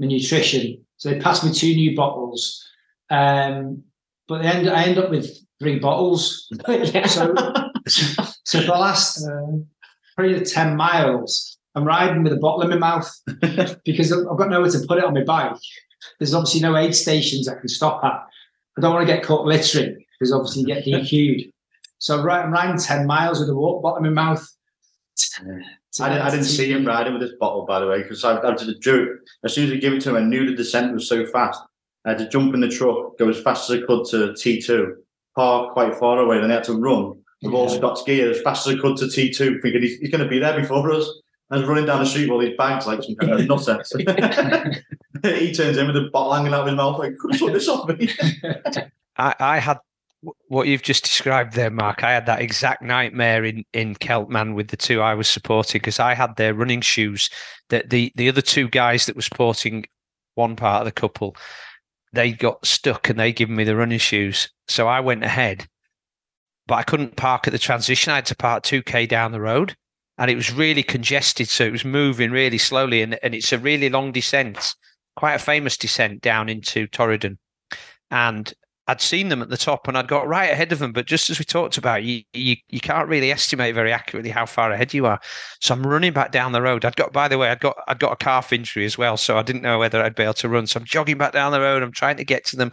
my nutrition. So they passed me two new bottles, um, but they end, I end up with three bottles. So, so for the last uh, probably ten miles, I'm riding with a bottle in my mouth because I've got nowhere to put it on my bike. There's obviously no aid stations I can stop at. I don't want to get caught littering because obviously you get DQ'd. So I'm I'm riding 10 miles with a water bottle in my mouth. I, didn't, I didn't see him riding with this bottle, by the way, because I, I did a joke. As soon as I gave it to him, I knew the descent was so fast. I had to jump in the truck, go as fast as I could to T2, park quite far away, then I had to run with all Yeah. Scott's gear as fast as I could to T2, thinking he's, he's going to be there before us. I was running down the street with all these bags like some kind of nonsense. he turns in with a bottle hanging out of his mouth, like, could have took this off me. I, I had what you've just described there, Mark. I had that exact nightmare in in Celtman with the two I was supporting because I had their running shoes. That the the other two guys that were supporting one part of the couple, they got stuck and they given me the running shoes. So I went ahead, but I couldn't park at the transition. I had to park two k down the road, and it was really congested. So it was moving really slowly, and and it's a really long descent, quite a famous descent down into Torridon, and I'd seen them at the top and I'd got right ahead of them, but just as we talked about, you, you you can't really estimate very accurately how far ahead you are. So I'm running back down the road. I'd got, by the way, I'd got I'd got a calf injury as well, so I didn't know whether I'd be able to run. So I'm jogging back down the road. I'm trying to get to them.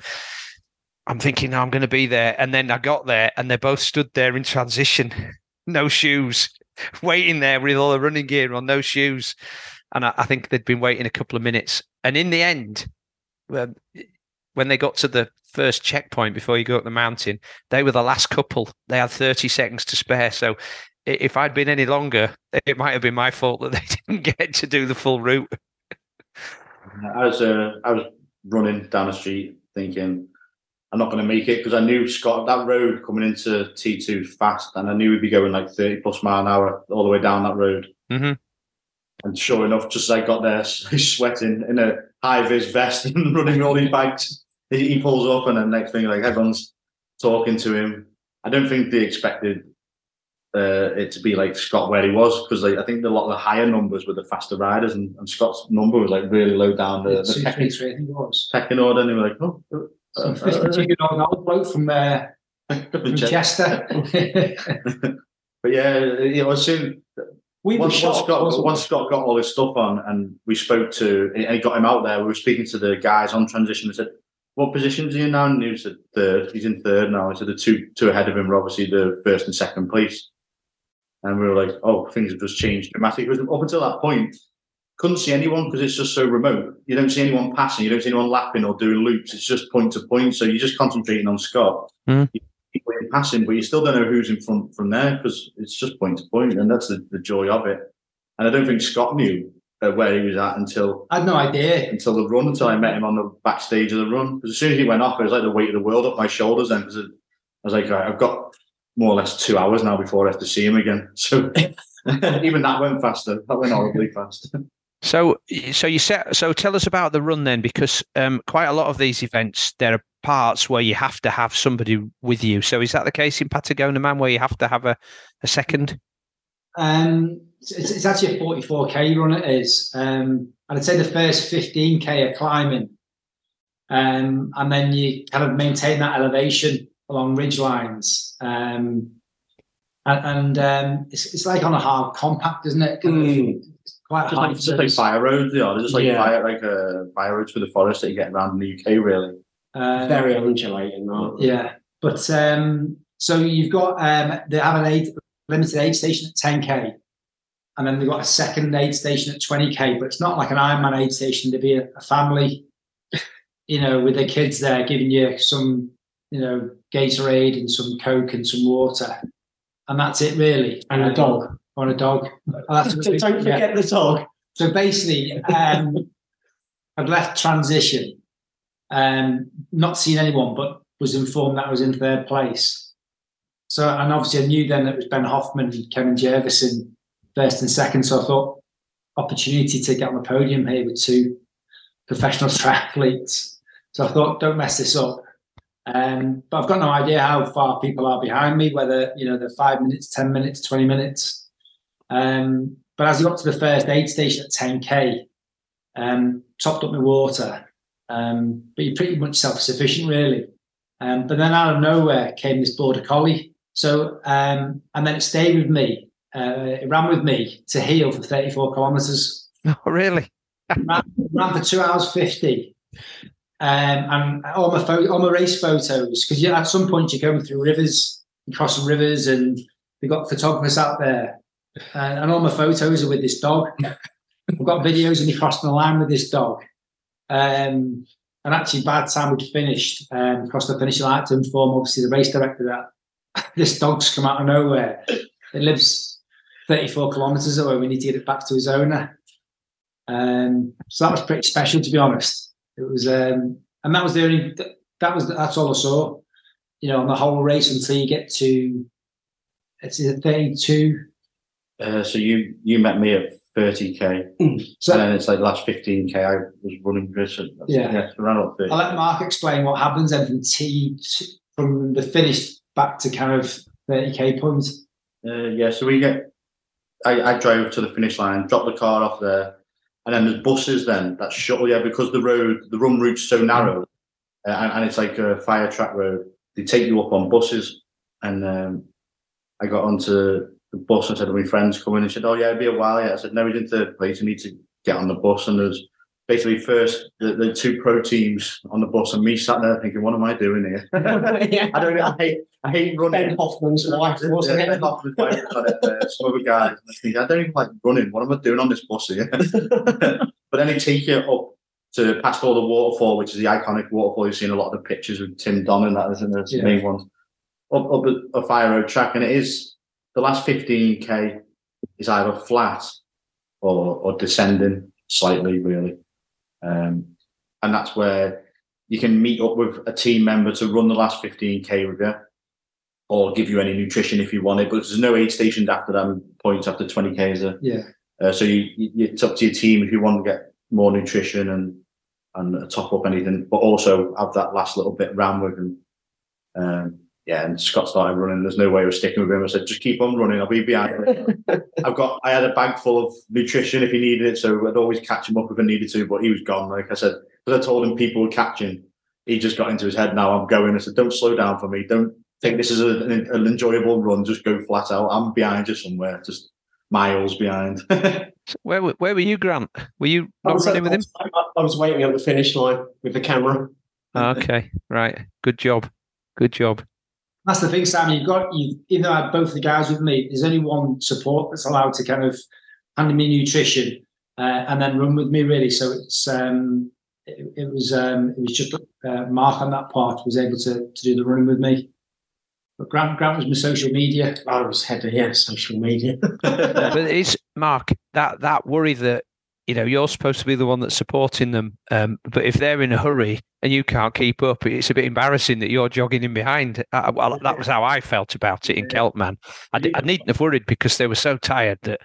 I'm thinking, no, I'm going to be there, and then I got there, and they both stood there in transition, no shoes, waiting there with all the running gear on, no shoes, and I, I think they'd been waiting a couple of minutes. And in the end, um, when they got to the first checkpoint before you go up the mountain, they were the last couple. They had 30 seconds to spare. So if I'd been any longer, it might have been my fault that they didn't get to do the full route. I was uh, I was running down the street thinking I'm not going to make it because I knew Scott that road coming into T2 fast and I knew we'd be going like 30 plus mile an hour all the way down that road. Mhm. And sure enough, just as I got there, he's sweating in a high vis vest and running all these bags. He, he pulls up and then next thing like everyone's talking to him. I don't think they expected uh, it to be like Scott where he was because like, I think a lot of the higher numbers were the faster riders and, and Scott's number was like really low down the, the pecking, three, three, I think it was. pecking order and they were like, oh, uh, Some uh, 52 year old old bloke from, uh, from Chester. But yeah, you know, soon we were once, once shocked. Scott once Scott got all his stuff on and we spoke to and he got him out there, we were speaking to the guys on transition. I said, "What positions are you in now?" And he said, third. He's in third now." Said, "The two two ahead of him are obviously the first and second place." And we were like, "Oh, things have just changed dramatically." Because up until that point, couldn't see anyone because it's just so remote. You don't see anyone passing. You don't see anyone lapping or doing loops. It's just point to point. So you're just concentrating on Scott. Hmm. Keep waiting passing, but you still don't know who's in front from there because it's just point to point, and that's the, the joy of it. And I don't think Scott knew uh, where he was at until I had no idea. until the run, until I met him on the backstage of the run. Because as soon as he went off, it was like the weight of the world up my shoulders. And I was like, right, I've got more or less two hours now before I have to see him again. So even that went faster. That went horribly fast. So, so you set. So, tell us about the run then, because um, quite a lot of these events, there are parts where you have to have somebody with you. So, is that the case in Patagonia Man, where you have to have a, a second? Um, it's, it's actually a 44k run. It is, um, and I'd say the first 15k are climbing, um, and then you kind of maintain that elevation along ridge lines. Um, and, and um, it's, it's like on a hard compact, isn't it? Kind Mm. of, quite Just hard. like, just like fire roads, they are. They're just like Yeah. fire, like uh, fire roads for the forest that you get around in the UK, really. Um, Very undulating, aren't they? Yeah, but um, so you've got um, they have an aid limited aid station at 10k, and then they've got a second aid station at 20k. But it's not like an Ironman aid station. There'd be a, a family, you know, with their kids there, giving you some, you know, Gatorade and some Coke and some water, and that's it really. And a dog. On a dog. Oh, don't yeah. forget the dog. So basically, um, I'd left transition, um, not seen anyone, but was informed that I was in third place. So, and obviously, I knew then that it was Ben Hoffman and Kevin Jervison first and second. So I thought opportunity to get on the podium here with two professional triathletes. So I thought, don't mess this up. Um, but I've got no idea how far people are behind me, whether you know they're five minutes, ten minutes, twenty minutes. Um, but as I got to the first aid station at 10k, um, topped up my water, um, but you're pretty much self-sufficient, really. Um, but then out of nowhere came this border collie. So, um, and then it stayed with me. Uh, it ran with me to heal for 34 kilometers. Oh, really? ran, ran for two hours 50. Um, and all my, pho- all my race photos, because at some point you're going through rivers, you cross rivers, and we've got photographers out there. And, and all my photos are with this dog. I've got videos of me crossing the line with this dog. Um, and actually, by the time we'd finished, um, across the finish line, to inform obviously the race director that this dog's come out of nowhere. It lives 34 kilometres away. We need to get it back to his owner. Um, so that was pretty special, to be honest. It was, um, and that was the only that was that's all I saw. You know, on the whole race until you get to it's either 32. Uh, so you you met me at 30k, So and then it's like last 15k I was running this. and Yeah. yeah, around about 30. I'll let Mark explain what happens then from T from the finish back to kind of 30k points. Uh, yeah, so we get. I, I drove to the finish line, dropped the car off there, and then there's buses then that shuttle. Yeah, because the road, the run route's so narrow, uh, and, and it's like a fire track road. They take you up on buses, and um, I got onto the bus and said, "Are my friends coming?" And said, "Oh yeah, it'll be a while." Yeah, I said, "No, he's in third place. You need to get on the bus." And there's basically first the, the two pro teams on the bus, and me sat there thinking, "What am I doing here?" yeah. I don't. I. I hate running. Ben Hoffman's wife, wasn't Yeah, it? Ben Hoffman's wife it, uh, some other guy. I don't even like running. What am I doing on this bus here? but then they take you up to past all the waterfall, which is the iconic waterfall. You've seen a lot of the pictures with Tim Don and that, isn't? It's the Yeah. main ones. Up, up a, a fire road track, and it is the last 15k is either flat or, or descending slightly, really. Um, and that's where you can meet up with a team member to run the last 15k with you or give you any nutrition if you want it. But there's no aid stations after them points after 20k is there? Yeah. Uh, so you, you, it's up to your team if you want to get more nutrition and and top up anything, but also have that last little bit ran with him. Um, yeah, and Scott started running. There's no way I was sticking with him. I said, just keep on running. I'll be behind. I've got. I had a bag full of nutrition if he needed it, so I'd always catch him up if I needed to. But he was gone. Like I said, because I told him people were catching. He just got into his head. Now I'm going. I said, don't slow down for me. Don't think this is a, an, an enjoyable run. Just go flat out. I'm behind you somewhere. Just miles behind. Where were- where were you, Grant? Were you I not was, running with him? I, I was waiting at the finish line with the camera. Okay, right. Good job. Good job. That's the thing, Sam. You've got you even though I had both of the guys with me, there's only one support that's allowed to kind of hand me nutrition uh, and then run with me really. So it's um it, it was um it was just uh, Mark on that part was able to to do the running with me. But Grant Grant was my social media. I was head of yeah, social media. but it's Mark that that worry that you know, you're supposed to be the one that's supporting them. Um, but if they're in a hurry and you can't keep up, it's a bit embarrassing that you're jogging in behind. Uh, well, that was how I felt about it in Celtman. I, I needn't have worried because they were so tired that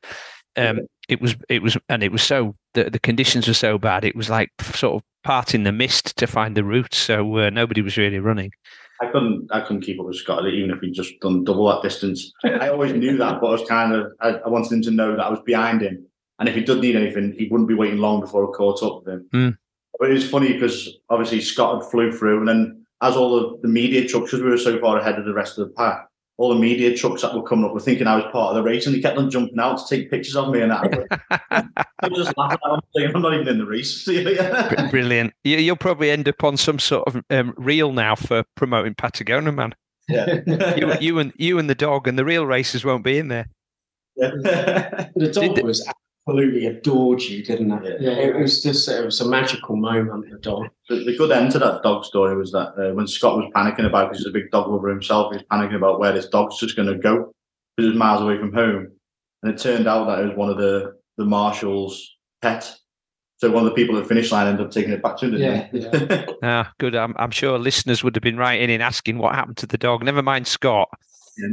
um, it was it was and it was so the the conditions were so bad. It was like sort of parting the mist to find the route. So uh, nobody was really running. I couldn't I couldn't keep up with Scott even if he'd just done double that distance. I always knew that, but I was kind of I, I wanted him to know that I was behind him and if he did need anything, he wouldn't be waiting long before I caught up with him. Mm. But it was funny because obviously Scott had flew through, and then as all the, the media trucks, because we were so far ahead of the rest of the pack, all the media trucks that were coming up were thinking I was part of the race, and they kept on jumping out to take pictures of me and that. I was just laughing. I'm, saying, I'm not even in the race. Brilliant. You'll probably end up on some sort of um, reel now for promoting Patagonia, man. Yeah. you, you and you and the dog and the real races won't be in there. Yeah. the dog Did, was absolutely adored you, didn't it? Yeah. It was just it was a magical moment. The dog. The, the good end to that dog story was that uh, when Scott was panicking about because he's a big dog lover himself, he's panicking about where this dog's just going to go because it was miles away from home, and it turned out that it was one of the the marshals' pet. So one of the people at the finish line ended up taking it back to him. Yeah, yeah. ah, good. I'm, I'm sure listeners would have been writing in asking what happened to the dog. Never mind Scott.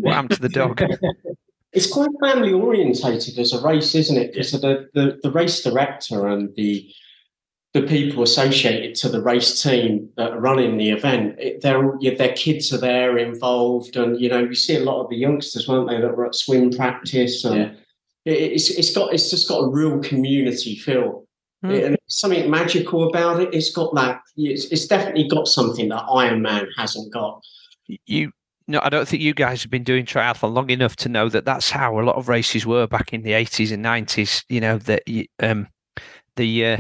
What happened to the dog? it's quite family orientated as a race, isn't it? Because the, the, the race director and the the people associated to the race team that are running the event, it, their their kids are there involved, and you know you see a lot of the youngsters, weren't they, that were at swim practice, and yeah. it, it's it's got it's just got a real community feel, mm. and something magical about it. It's got that. It's, it's definitely got something that Ironman hasn't got. You no, I don't think you guys have been doing triathlon long enough to know that that's how a lot of races were back in the 80s and 90s. You know that um, the uh,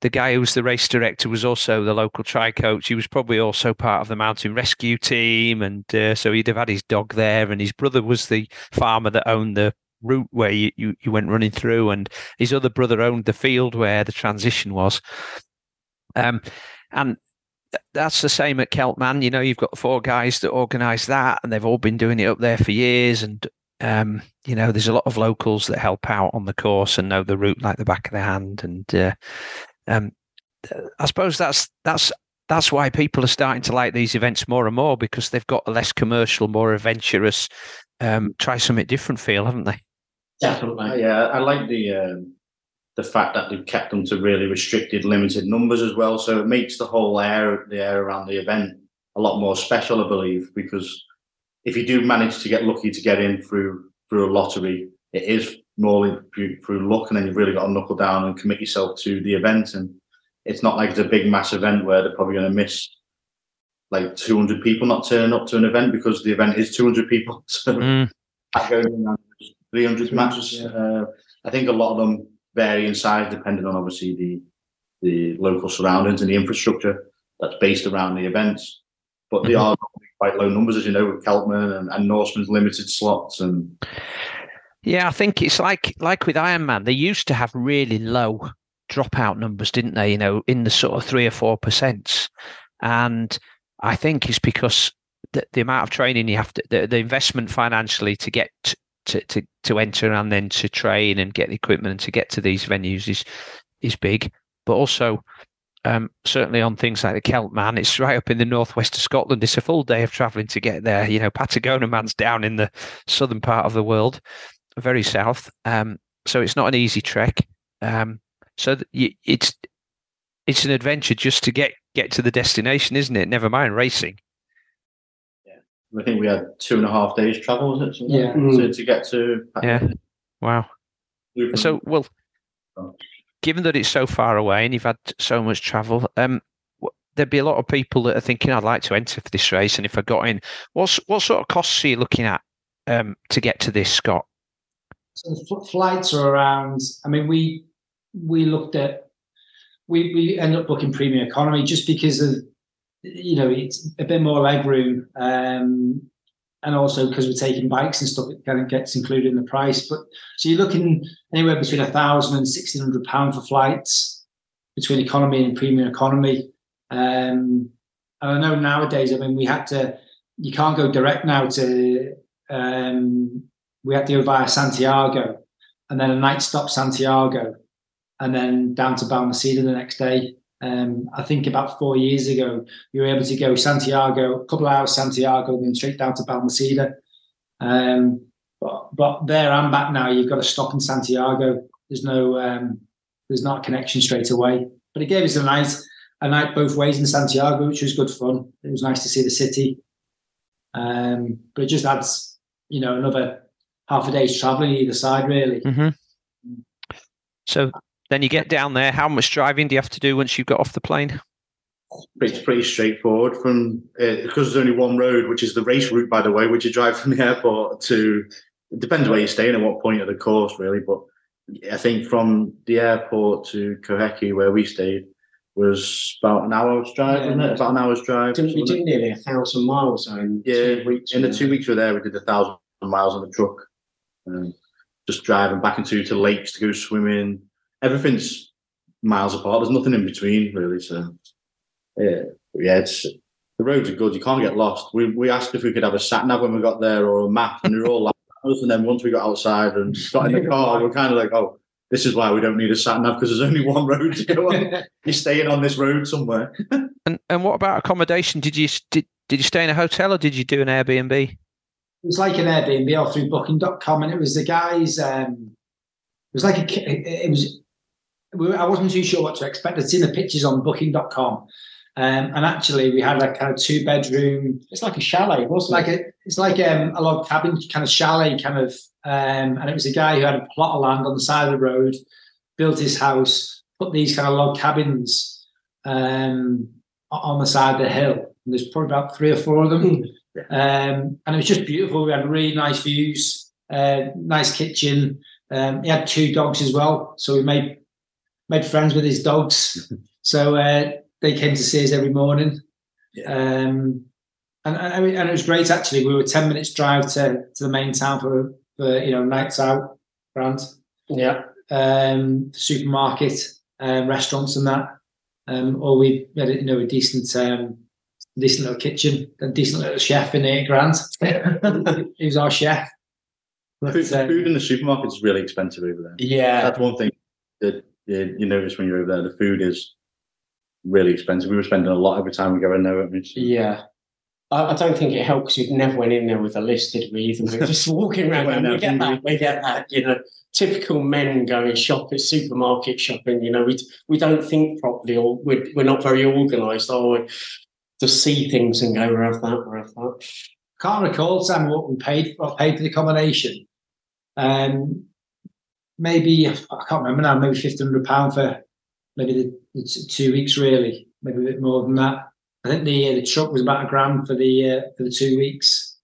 the guy who was the race director was also the local tri coach. He was probably also part of the mountain rescue team, and uh, so he'd have had his dog there. And his brother was the farmer that owned the route where you, you, you went running through, and his other brother owned the field where the transition was. Um, and that's the same at Celtman. You know, you've got four guys that organise that, and they've all been doing it up there for years. And um, you know, there's a lot of locals that help out on the course and know the route like the back of their hand. And uh, um, I suppose that's that's that's why people are starting to like these events more and more because they've got a less commercial, more adventurous, um, try something different feel, haven't they? Definitely. Yeah, I like the. The fact that they've kept them to really restricted, limited numbers as well. So it makes the whole air, the air around the event, a lot more special, I believe, because if you do manage to get lucky to get in through through a lottery, it is more through, through luck, and then you've really got to knuckle down and commit yourself to the event. And it's not like it's a big mass event where they're probably going to miss like 200 people not turning up to an event because the event is 200 people. So mm. 300 matches. Yeah. Uh, I think a lot of them vary in size depending on obviously the the local surroundings and the infrastructure that's based around the events. But they mm-hmm. are quite low numbers, as you know, with Celtman and, and Norseman's limited slots and. Yeah, I think it's like like with Ironman. They used to have really low dropout numbers, didn't they? You know, in the sort of three or four percent, and I think it's because the, the amount of training you have to, the, the investment financially to get to, to, to enter and then to train and get the equipment and to get to these venues is is big. But also, um, certainly on things like the Celtman, it's right up in the northwest of Scotland. It's a full day of travelling to get there. You know, Patagonia Man's down in the southern part of the world, very south. Um, so it's not an easy trek. Um, so it's it's an adventure just to get get to the destination, isn't it? Never mind racing. I think we had two and a half days travel, was it? Yeah. To, mm. to get to. Yeah. Wow. So, well, given that it's so far away and you've had so much travel, um, there'd be a lot of people that are thinking, I'd like to enter for this race. And if I got in, what's, what sort of costs are you looking at um, to get to this, Scott? So flights are around, I mean, we, we looked at, we, we end up booking premium economy just because of you know, it's a bit more leg room. Um, and also because we're taking bikes and stuff, it kind of gets included in the price. But so you're looking anywhere between a thousand and sixteen hundred pound for flights between economy and premium economy. Um, and I know nowadays, I mean, we had to, you can't go direct now to, um, we had to go via Santiago and then a night stop Santiago. and then down to Balmaceda the next day. Um, I think about four years ago, you were able to go Santiago, a couple of hours Santiago, then straight down to Balmaceda. Um, but, but there and back now, you've got to stop in Santiago. There's no, um, there's not a connection straight away. But it gave us a night, a night both ways in Santiago, which was good fun. It was nice to see the city. Um, but it just adds, you know, another half a day's traveling either side, really. Mm-hmm. So then you get down there. How much driving do you have to do once you've got off the plane? It's pretty straightforward from uh, because there's only one road, which is the race route, by the way, which you drive from the airport to. It depends where you're staying and what point of the course, really. But I think from the airport to Coyhaique, where we stayed, was about an hour's drive, Yeah. wasn't it? About an hour's drive. Didn't we something do nearly a thousand miles in Yeah, two weeks? in the two weeks we were there, we did a thousand miles on the truck, um, just driving back into to lakes to go swimming. Everything's miles apart. There's nothing in between really. So yeah, yeah, it's the roads are good. You can't get lost. We we asked if we could have a sat nav when we got there or a map, and we were all like, and then once we got outside and got in the car, we're kind of like, oh. This is why we don't need a sat nav because there's only one road to go on. You're staying on this road somewhere. And and what about accommodation? Did you did, did you stay in a hotel or did you do an Airbnb? It was like an Airbnb or through booking.com and it was the guys um it was like a it it was we I wasn't too sure what to expect. I'd seen the pictures on booking.com. Um, and actually we had a kind of two bedroom It's like a chalet, it's wasn't like a it's like um, a log cabin kind of chalet kind of um, and it was a guy who had a plot of land on the side of the road built his house put these kind of log cabins um, on the side of the hill. And there's probably about three or four of them. Um, and it was just beautiful. We had really nice views uh, nice kitchen. Um, he had two dogs as well. So we made made friends with his dogs so uh, they came to see us every morning um, and, and, and it was great actually. We were ten minutes drive to, to the main town for, for you know nights out, grand, Yeah. um, supermarket, um, restaurants, and that. Um, or we had you know a decent um, decent little kitchen, a decent little chef in eight grand. he was our chef. But, Food, uh, food in the supermarket is really expensive over there. Yeah. That's one thing that you, you notice when you're over there. The food is really expensive. We were spending a lot every time we go in there. weren't we? So- Yeah. I, I don't think it helps. We never went in there with a list, did we? Either we were just walking around Went and we out, get that. We get that. You know, typical men going shop at supermarket shopping. You know, we we don't think properly, or we're we're not very organised. Or we just see things and go, "We'll have that, we'll have that." can't recall Sam what we paid what paid for the accommodation. Um, maybe I can't remember now. Maybe fifteen hundred pound for maybe the, the two weeks. Really, maybe a bit more than that. I think the uh, the truck was about a grand for the uh, for the two weeks.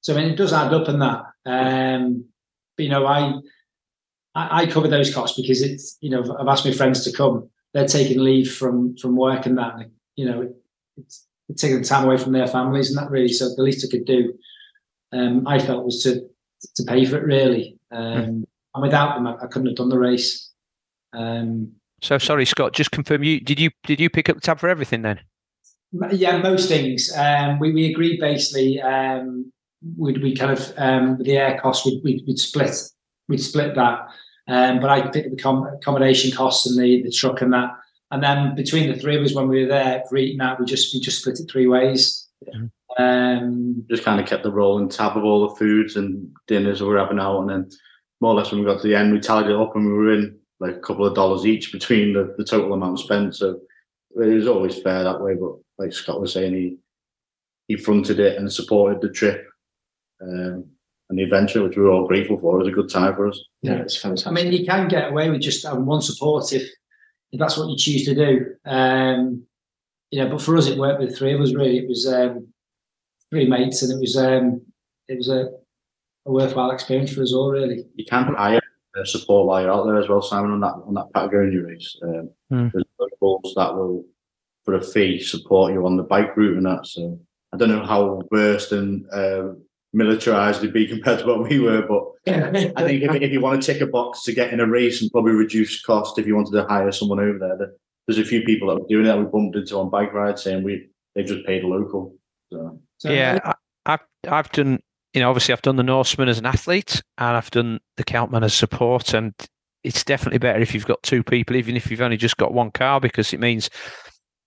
So I mean, it does add up in that. Um, but you know, I, I I cover those costs because it's you know I've asked my friends to come. They're taking leave from from work and that. and, You know, it's, it's taking time away from their families and that really. So the least I could do, um, I felt was to to pay for it really. Um, And without them, I, I couldn't have done the race. Um, So sorry, Scott. Just confirm you did you did you pick up the tab for everything then? Yeah, most things. Um, we we agreed basically. Um, we'd we kind of um, the air cost, we'd, we'd, we'd split we'd split that. Um, but I picked up the com- accommodation costs and the, the truck and that. And then between the three of us, when we were there for eating out, we just we just split it three ways. Um, Just kind of kept the rolling tab of all the foods and dinners we were having out, and then more or less when we got to the end, we tallied it up and we were in like a couple of dollars each between the, the total amount spent. So it was always fair that way. But like Scott was saying, he he fronted it and supported the trip um, and the adventure, which we were all grateful for. It was a good time for us. Yeah, it's fantastic. I mean, you can get away with just having one support if, if that's what you choose to do. Um, you know, but for us, it worked with three of us. Really, it was um, three mates, and it was um, it was a, a worthwhile experience for us all. Really, You can hire uh, support while you're out there as well, Simon, on that on that Patagonia race. Um, Hmm. There's locals that will, for a fee, support you on the bike route and that. So I don't know how versed and uh, militarized they'd be compared to what we were, but I think if, if you want to tick a box to get in a race and probably reduce cost, if you wanted to hire someone over there, there- there's a few people that were doing that we bumped into on bike rides saying we they just paid a local. So so yeah, I, I've I've done you know obviously I've done the Norseman as an athlete and I've done the Celtman as support and it's definitely better if you've got two people, even if you've only just got one car, because it means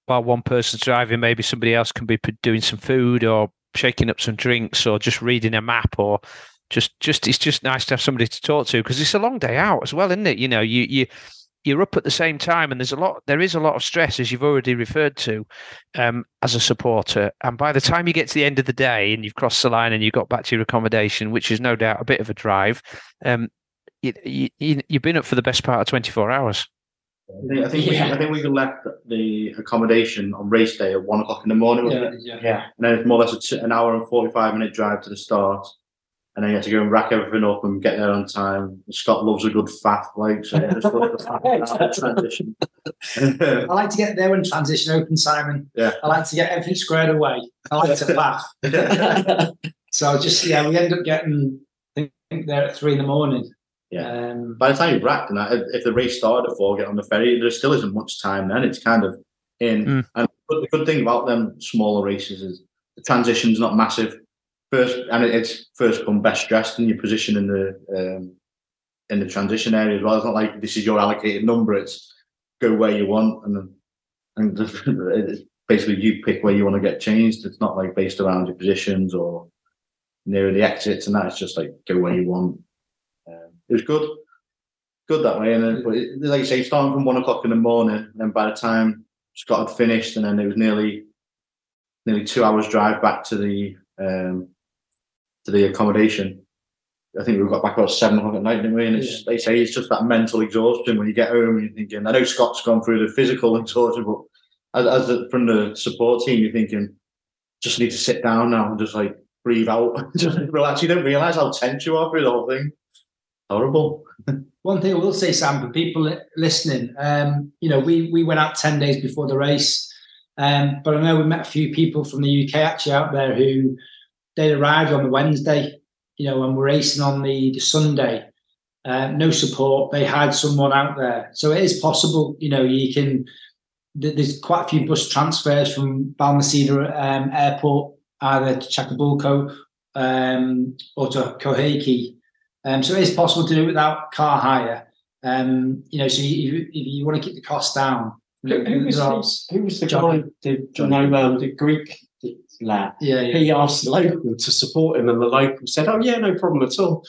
while one person's driving, maybe somebody else can be doing some food or shaking up some drinks or just reading a map or just just it's just nice to have somebody to talk to because it's a long day out as well, isn't it? You know, you you you're up at the same time and there's a lot there is a lot of stress as you've already referred to um, as a supporter and by the time you get to the end of the day and you've crossed the line and you've got back to your accommodation which is no doubt a bit of a drive um, you, you, you've been up for the best part of 24 hours I think, I think, we, I think we left the accommodation on race day at one o'clock in the morning. Yeah, yeah. yeah. And then it's more or less an hour and 45 minute drive to the start. And then you have to go and rack everything up and get there on time. Scott loves a good faff, like, so just the transition. I like to get there when transition opens, Simon. Yeah. I like to get everything squared away. I like to faff. so just, yeah, we end up getting, I think, there at three in the morning. Yeah. Um, By the time you've racked and that, if the race started at four, get on the ferry, there still isn't much time then. It's kind of in. Mm. And the good thing about them smaller races is the transition's not massive. First, and it's first come best dressed in your position in the um, in the transition area as well. It's not like this is your allocated number. It's go where you want, and and basically you pick where you want to get changed. It's not like based around your positions or near the exits and that. It's just like go where you want it was good, good that way. And then, but it, like you say, starting from one o'clock in the morning, and then by the time Scott had finished, and then it was nearly nearly two hours drive back to the um, to the accommodation. I think we got back about seven o'clock at night, didn't we? And it's yeah. they say it's just that mental exhaustion when you get home and you're thinking. I know Scott's gone through the physical exhaustion, but as, as the, from the support team, you're thinking just need to sit down now and just like breathe out, just relax. You don't realise how tense you are through the whole thing horrible. One thing I will say, Sam, for people listening, um, you know, we we went out ten days before the race, um, but I know we met a few people from the UK actually out there who they arrived on the Wednesday, you know, and were racing on the, the Sunday. Uh, no support. They had someone out there, so it is possible. You know, you can. There's quite a few bus transfers from Balmaceda um, Airport either to Chacabuco um, or to Coyhaique um, so it is possible to do it without car hire. Um, you know, so you, if you want to keep the cost down. Who, was, the, who was the guy, the, John, um, the Greek lad? Yeah, yeah, He asked the local to support him, and the local said, "Oh yeah, no problem at all."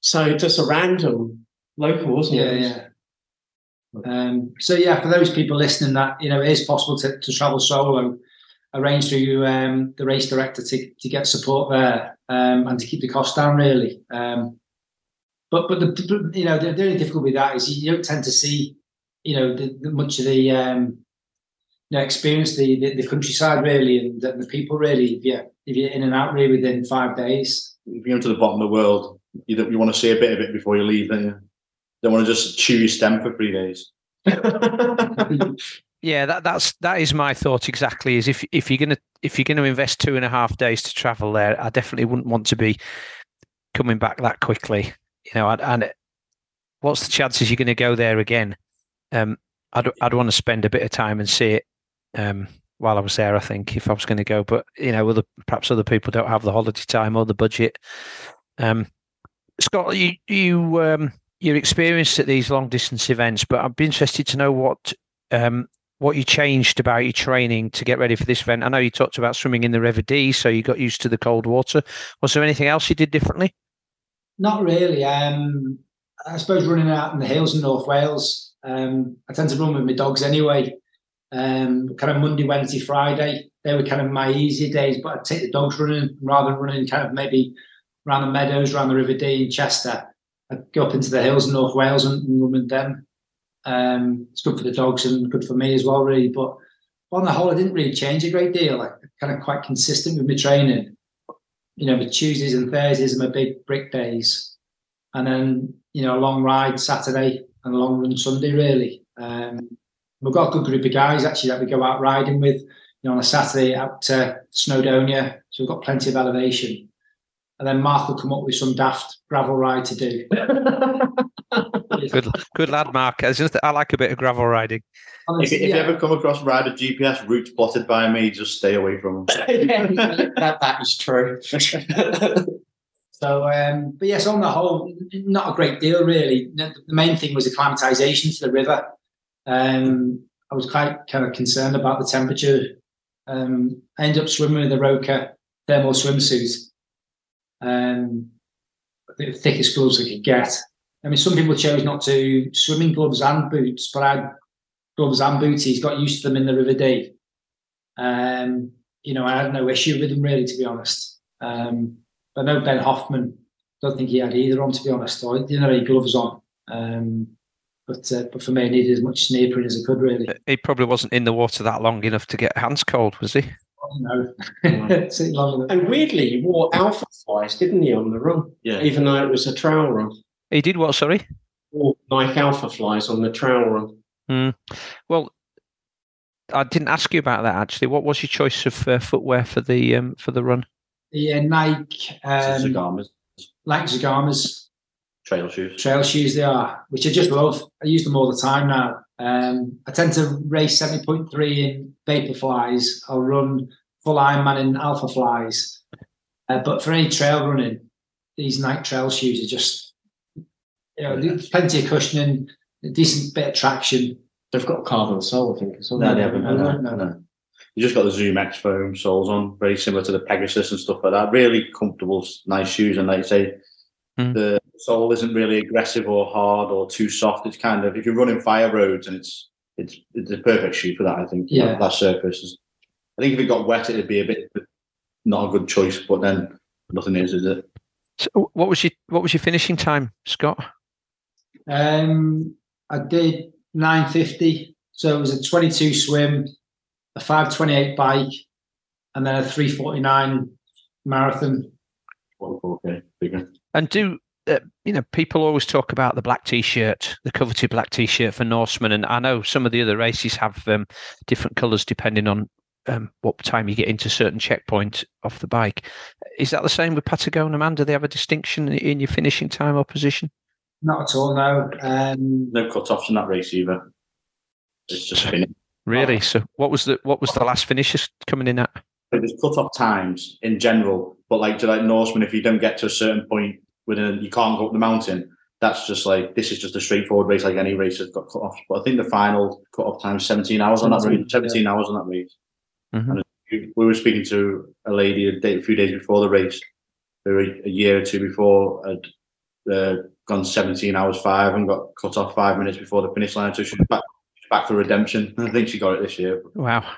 So just a random local, wasn't yeah, it? Yeah, yeah. Um, so yeah, for those people listening, that you know, it is possible to, to travel solo. Arrange through um, the race director to, to get support there um, and to keep the cost down. Really, um, but but the you know the, the only difficulty with that is you don't tend to see you know the, the much of the um, you know experience the, the, the countryside really and the, the, people really if you if you're in and out really within five days. If you go to the bottom of the world, you you want to see a bit of it before you leave. Don't you? don't want to just chew your stem for three days. yeah, that that's that is my thought exactly. Is if if you're gonna if you're gonna invest two and a half days to travel there, I definitely wouldn't want to be coming back that quickly you know, and, and what's the chances you're going to go there again? Um, I'd I'd want to spend a bit of time and see it um, while I was there. I think if I was going to go, but you know, other perhaps other people don't have the holiday time or the budget. Um, Scott, you you um, you're experienced at these long distance events, but I'd be interested to know what um, what you changed about your training to get ready for this event. I know you talked about swimming in the River Dee, so you got used to the cold water. Was there anything else you did differently? Not really. Um, I suppose running out in the hills in North Wales. Um, I tend to run with my dogs anyway. Um, kind of Monday, Wednesday, Friday. They were kind of my easier days, but I'd take the dogs running rather than running kind of maybe around the meadows, around the River Dee in Chester. I'd go up into the hills in North Wales and, and run with them. Um, it's good for the dogs and good for me as well, really. But on the whole, I didn't really change a great deal. Like kind of quite consistent with my training you know, the Tuesdays and Thursdays are my big brick days. And then, you know, a long ride Saturday and a long run Sunday, really. Um, we've got a good group of guys actually that we go out riding with, you know, on a Saturday out to Snowdonia. So we've got plenty of elevation. And then Mark will come up with some daft gravel ride to do. good, good lad, Mark. I just I like a bit of gravel riding. If, if yeah. you ever come across rider GPS routes plotted by me, just stay away from them. that, that is true. So, um, but yes, on the whole, not a great deal really. The main thing was acclimatization to the river. Um, I was quite kind of concerned about the temperature. Um, I ended up swimming in the Roka thermal swimsuit. Um, the thickest gloves I could get. I mean, some people chose not to swimming gloves and boots, but I had gloves and booties, got used to them in the River Dee. Um, you know, I had no issue with them really, to be honest. Um, I know Ben Hoffman, don't think he had either on, to be honest. I didn't have any gloves on. Um, but uh, but for me, I needed as much neoprene as I could, really. He probably wasn't in the water that long enough to get hands cold, was he? No. and weirdly, he wore alpha flies, didn't he, on the run? Yeah. Even though it was a trail run. He did what, sorry? Wore Nike Alphaflys on the trail run. Mm. Well, I didn't ask you about that actually. What was your choice of uh, footwear for the um, for the run? The uh, Nike um, Zegamas, Nike Zegamas trail shoes. trail shoes they are, which I just love. I use them all the time now. Um, I tend to race seventy point three in Vaporflys. I'll run full Ironman in Alphaflys. Uh, but for any trail running, these Nike trail shoes are just you know there's plenty of cushioning, a decent bit of traction. They've got carbon sole, I think. No, they haven't. Haven't No, no, no. You just got the Zoom X foam soles on, very similar to the Pegasus and stuff like that. Really comfortable, nice shoes, and like you say, Hmm. the sole isn't really aggressive or hard or too soft. It's kind of if you're running fire roads, and it's it's it's a perfect shoe for that. I think. Yeah. that, that surface. Is, I think if it got wet, it'd be a bit not a good choice. But then nothing is, is it? So what was your what was your finishing time, Scott? Um, I did 950. So it was a 22 swim, a 528 bike, and then a 349 marathon. Okay, bigger. And do uh, you know people always talk about the black t-shirt, the coveted black t-shirt for Norseman, and I know some of the other races have um, different colours depending on um, what time you get into certain checkpoint off the bike. Is that the same with Patagonman? Do they have a distinction in- in your finishing time or position? Not at all, no. Um, No cut offs in that race either. It's just finished. Really? So what was the what was the last finishes coming in at? there's cut off times in general, but like to like Norseman, if you don't get to a certain point within, you can't go up the mountain. That's just like this is just a straightforward race, like any race has got cut off. But I think the final cut off time is 17 hours on that 17, race. 17 hours on that race. Mhm. And we we were speaking to a lady a, day, a few days before the race, who a, a year or two before had uh, gone 17 hours five and got cut off five minutes before the finish line. So she's back, back for redemption. I think she got it this year. Wow,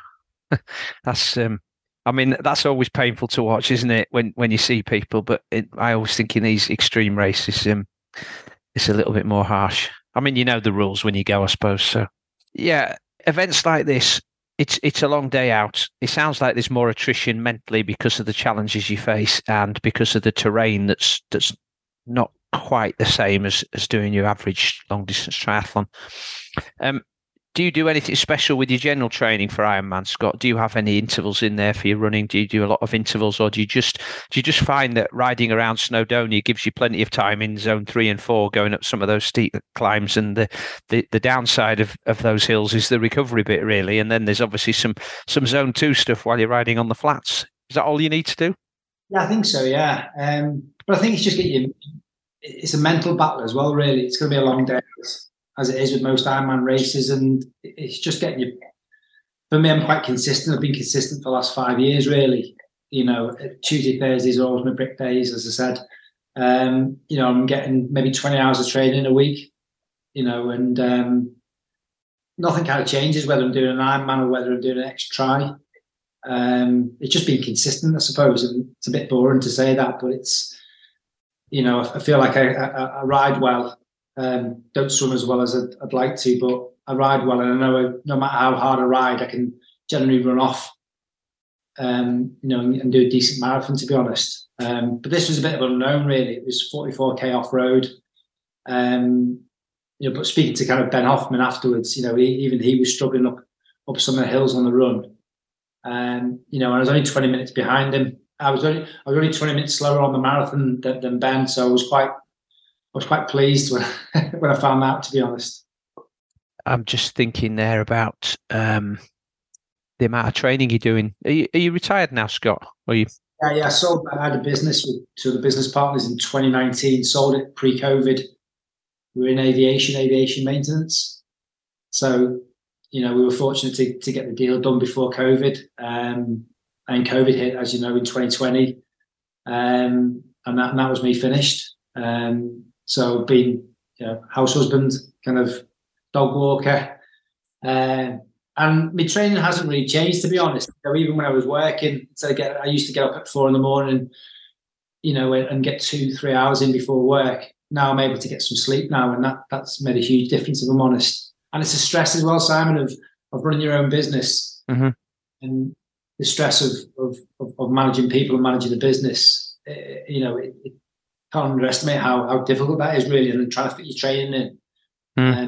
that's um. I mean, that's always painful to watch, isn't it? When when you see people, but it, I always think in these extreme races, um, it's a little bit more harsh. I mean, you know the rules when you go, I suppose. So, yeah, events like this, it's it's a long day out. It sounds like there's more attrition mentally because of the challenges you face and because of the terrain that's that's not quite the same as as doing your average long distance triathlon. Um, do you do anything special with your general training for Ironman, Scott? Do you have any intervals in there for your running? Do you do a lot of intervals, or do you just do you just find that riding around Snowdonia gives you plenty of time in zone three and four, going up some of those steep climbs, and the the, the downside of, of those hills is the recovery bit, really, and then there's obviously some some zone two stuff while you're riding on the flats. Is that all you need to do? yeah, I think so, yeah. Um, but I think it's just it's a mental battle as well, really. It's going to be a long day, as it is with most Ironman races, and it's just getting you. For me, I'm quite consistent. I've been consistent for the last five years, really. You know, Tuesday, Thursdays are always my brick days, as I said. Um, you know, I'm getting maybe 20 hours of training a week, you know, and um, nothing kind of changes whether I'm doing an Ironman or whether I'm doing an Xtri. Um, it's just been consistent, I suppose, and it's a bit boring to say that, but it's, you know, I feel like I, I, I ride well. Um, don't swim as well as I'd, I'd, like to, but I ride well, and I know no matter how hard I ride, I can generally run off, um, you know, and, and, do a decent marathon. To be honest, um, but this was a bit of unknown, really. It was 44k off road. Um, you know, but speaking to kind of Ben Hoffman afterwards, you know, he, even he was struggling up up some of the hills on the run. Um, you know, I was only 20 minutes behind him. I was only I was only 20 minutes slower on the marathon than, than Ben, so I was quite I was quite pleased when when I found out. To be honest, I'm just thinking there about um, the amount of training you're doing. Are you, are you retired now, Scott? Or you? Yeah, yeah. I sold. I had a business with two of the business partners in 2019. Sold it pre-COVID. We were in aviation, aviation maintenance. So, you know, we were fortunate to, to get the deal done before COVID. Um, and COVID hit, as you know, in 2020. Um, and that, and that was me finished. Um, so being, you know, house husband, kind of dog walker. Uh, and my training hasn't really changed, to be honest. So even when I was working, so I, get, I used to get up at four in the morning, you know, and get two, three hours in before work. Now I'm able to get some sleep now, and that that's made a huge difference, if I'm honest. And it's a stress as well, Simon, of of running your own business mm-hmm. and the stress of, of, of managing people and managing the business. Uh, you know, it, it, can't underestimate how how difficult that is really, and then trying to fit your training in. Mm.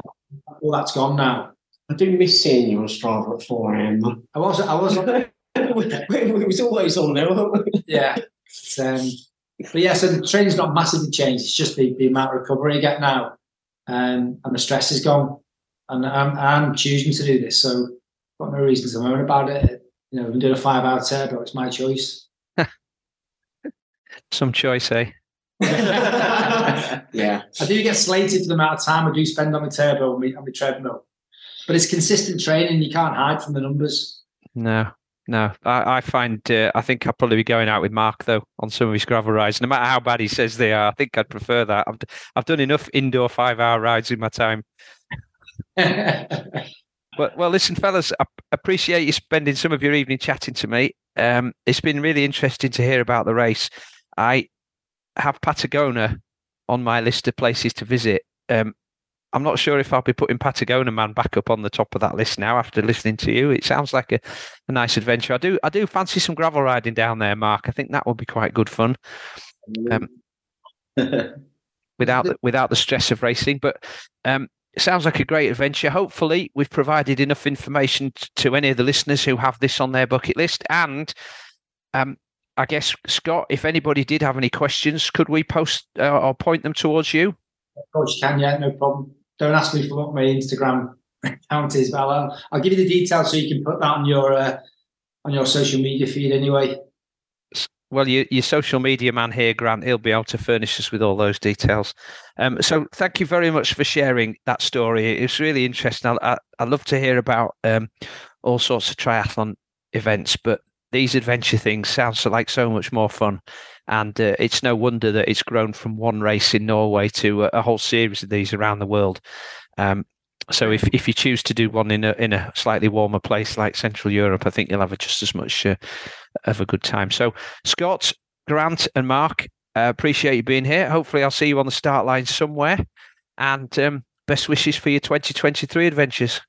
all that's gone now. I do miss seeing you on Strava at 4 a.m. I was, I was on there. was always on there, weren't? Yeah. Um, but yeah, so the training's not massively changed. It's just the, the amount of recovery you get now. Um, and the stress is gone. And I'm, I'm choosing to do this. So I've got no reason to moan about it. You know, I'm doing a five hour turbo. It's my choice. Some choice, eh? yeah. I do get slated for the amount of time I do spend on the turbo on my, on my treadmill but it's consistent training. You can't hide from the numbers. No, no. I, I find uh, I think I'll probably be going out with Mark though on some of his gravel rides. No matter how bad he says they are, I think I'd prefer that. I've I've done enough indoor five hour rides in my time. But well, listen, fellas, I appreciate you spending some of your evening chatting to me. Um, it's been really interesting to hear about the race. I have Patagonia on my list of places to visit. Um, I'm not sure if I'll be putting Patagonman back up on the top of that list now after listening to you. It sounds like a, a nice adventure. I do I do fancy some gravel riding down there, Mark. I think that would be quite good fun. Um, without the, without the stress of racing, but um, it sounds like a great adventure. Hopefully, we've provided enough information t- to any of the listeners who have this on their bucket list. And um, I guess Scott, if anybody did have any questions, could we post uh, or point them towards you? Of course, you can. Yeah, no problem don't ask me for what my Instagram account is, but I'll, I'll give you the details so you can put that on your uh, on your social media feed anyway. Well, your, your social media man here, Grant, he'll be able to furnish us with all those details. Um, so thank you very much for sharing that story. It's really interesting. I, I, I love to hear about um, all sorts of triathlon events, but these adventure things sounds like so much more fun. And uh, it's no wonder that it's grown from one race in Norway to a, a whole series of these around the world. Um, so if, if you choose to do one in a in a slightly warmer place like Central Europe, I think you'll have just as much uh, of a good time. So Scott, Grant, and Mark, uh, appreciate you being here. Hopefully, I'll see you on the start line somewhere. And um, best wishes for your 2023 adventures.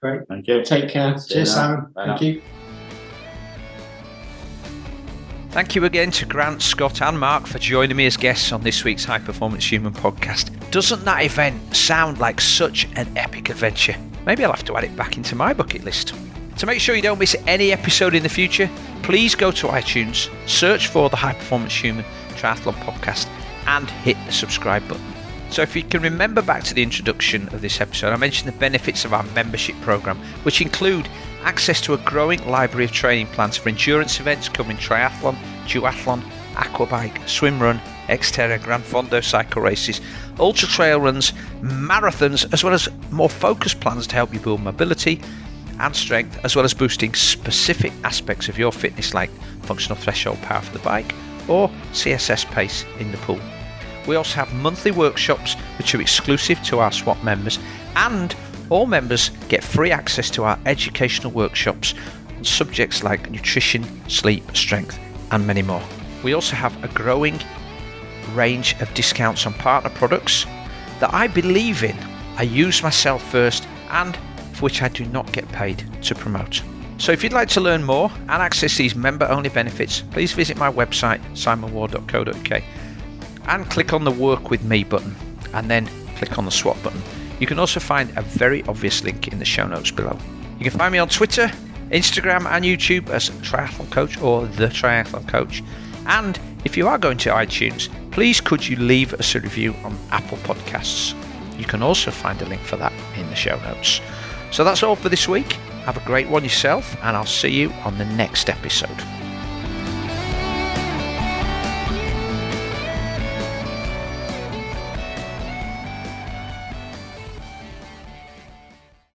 Great, thank you. Take care. Cheers, Simon. Thank you. Thank you again to Grant, Scott, and Mark for joining me as guests on this week's High Performance Human podcast. Doesn't that event sound like such an epic adventure? Maybe I'll have to add it back into my bucket list. To make sure you don't miss any episode in the future, please go to iTunes, search for the High Performance Human Triathlon podcast, and hit the subscribe button. So, if you can remember back to the introduction of this episode, I mentioned the benefits of our membership program, which include access to a growing library of training plans for endurance events covering triathlon, duathlon, aquabike, swim run, Xterra, Gran Fondo cycle races, ultra trail runs, marathons, as well as more focused plans to help you build mobility and strength, as well as boosting specific aspects of your fitness like functional threshold power for the bike or CSS pace in the pool. We also have monthly workshops which are exclusive to our SWAT members, and all members get free access to our educational workshops on subjects like nutrition, sleep, strength, and many more. We also have a growing range of discounts on partner products that I believe in, I use myself first, and for which I do not get paid to promote. So if you'd like to learn more and access these member only benefits, please visit my website, simonward.co.uk and click on the Work With Me button and then click on the SWAT button. You can also find a very obvious link in the show notes below. You can find me on Twitter, Instagram, and YouTube as Triathlon Coach or The Triathlon Coach. And if you are going to iTunes, please could you leave us a review on Apple Podcasts? You can also find a link for that in the show notes. So that's all for this week. Have a great one yourself, and I'll see you on the next episode.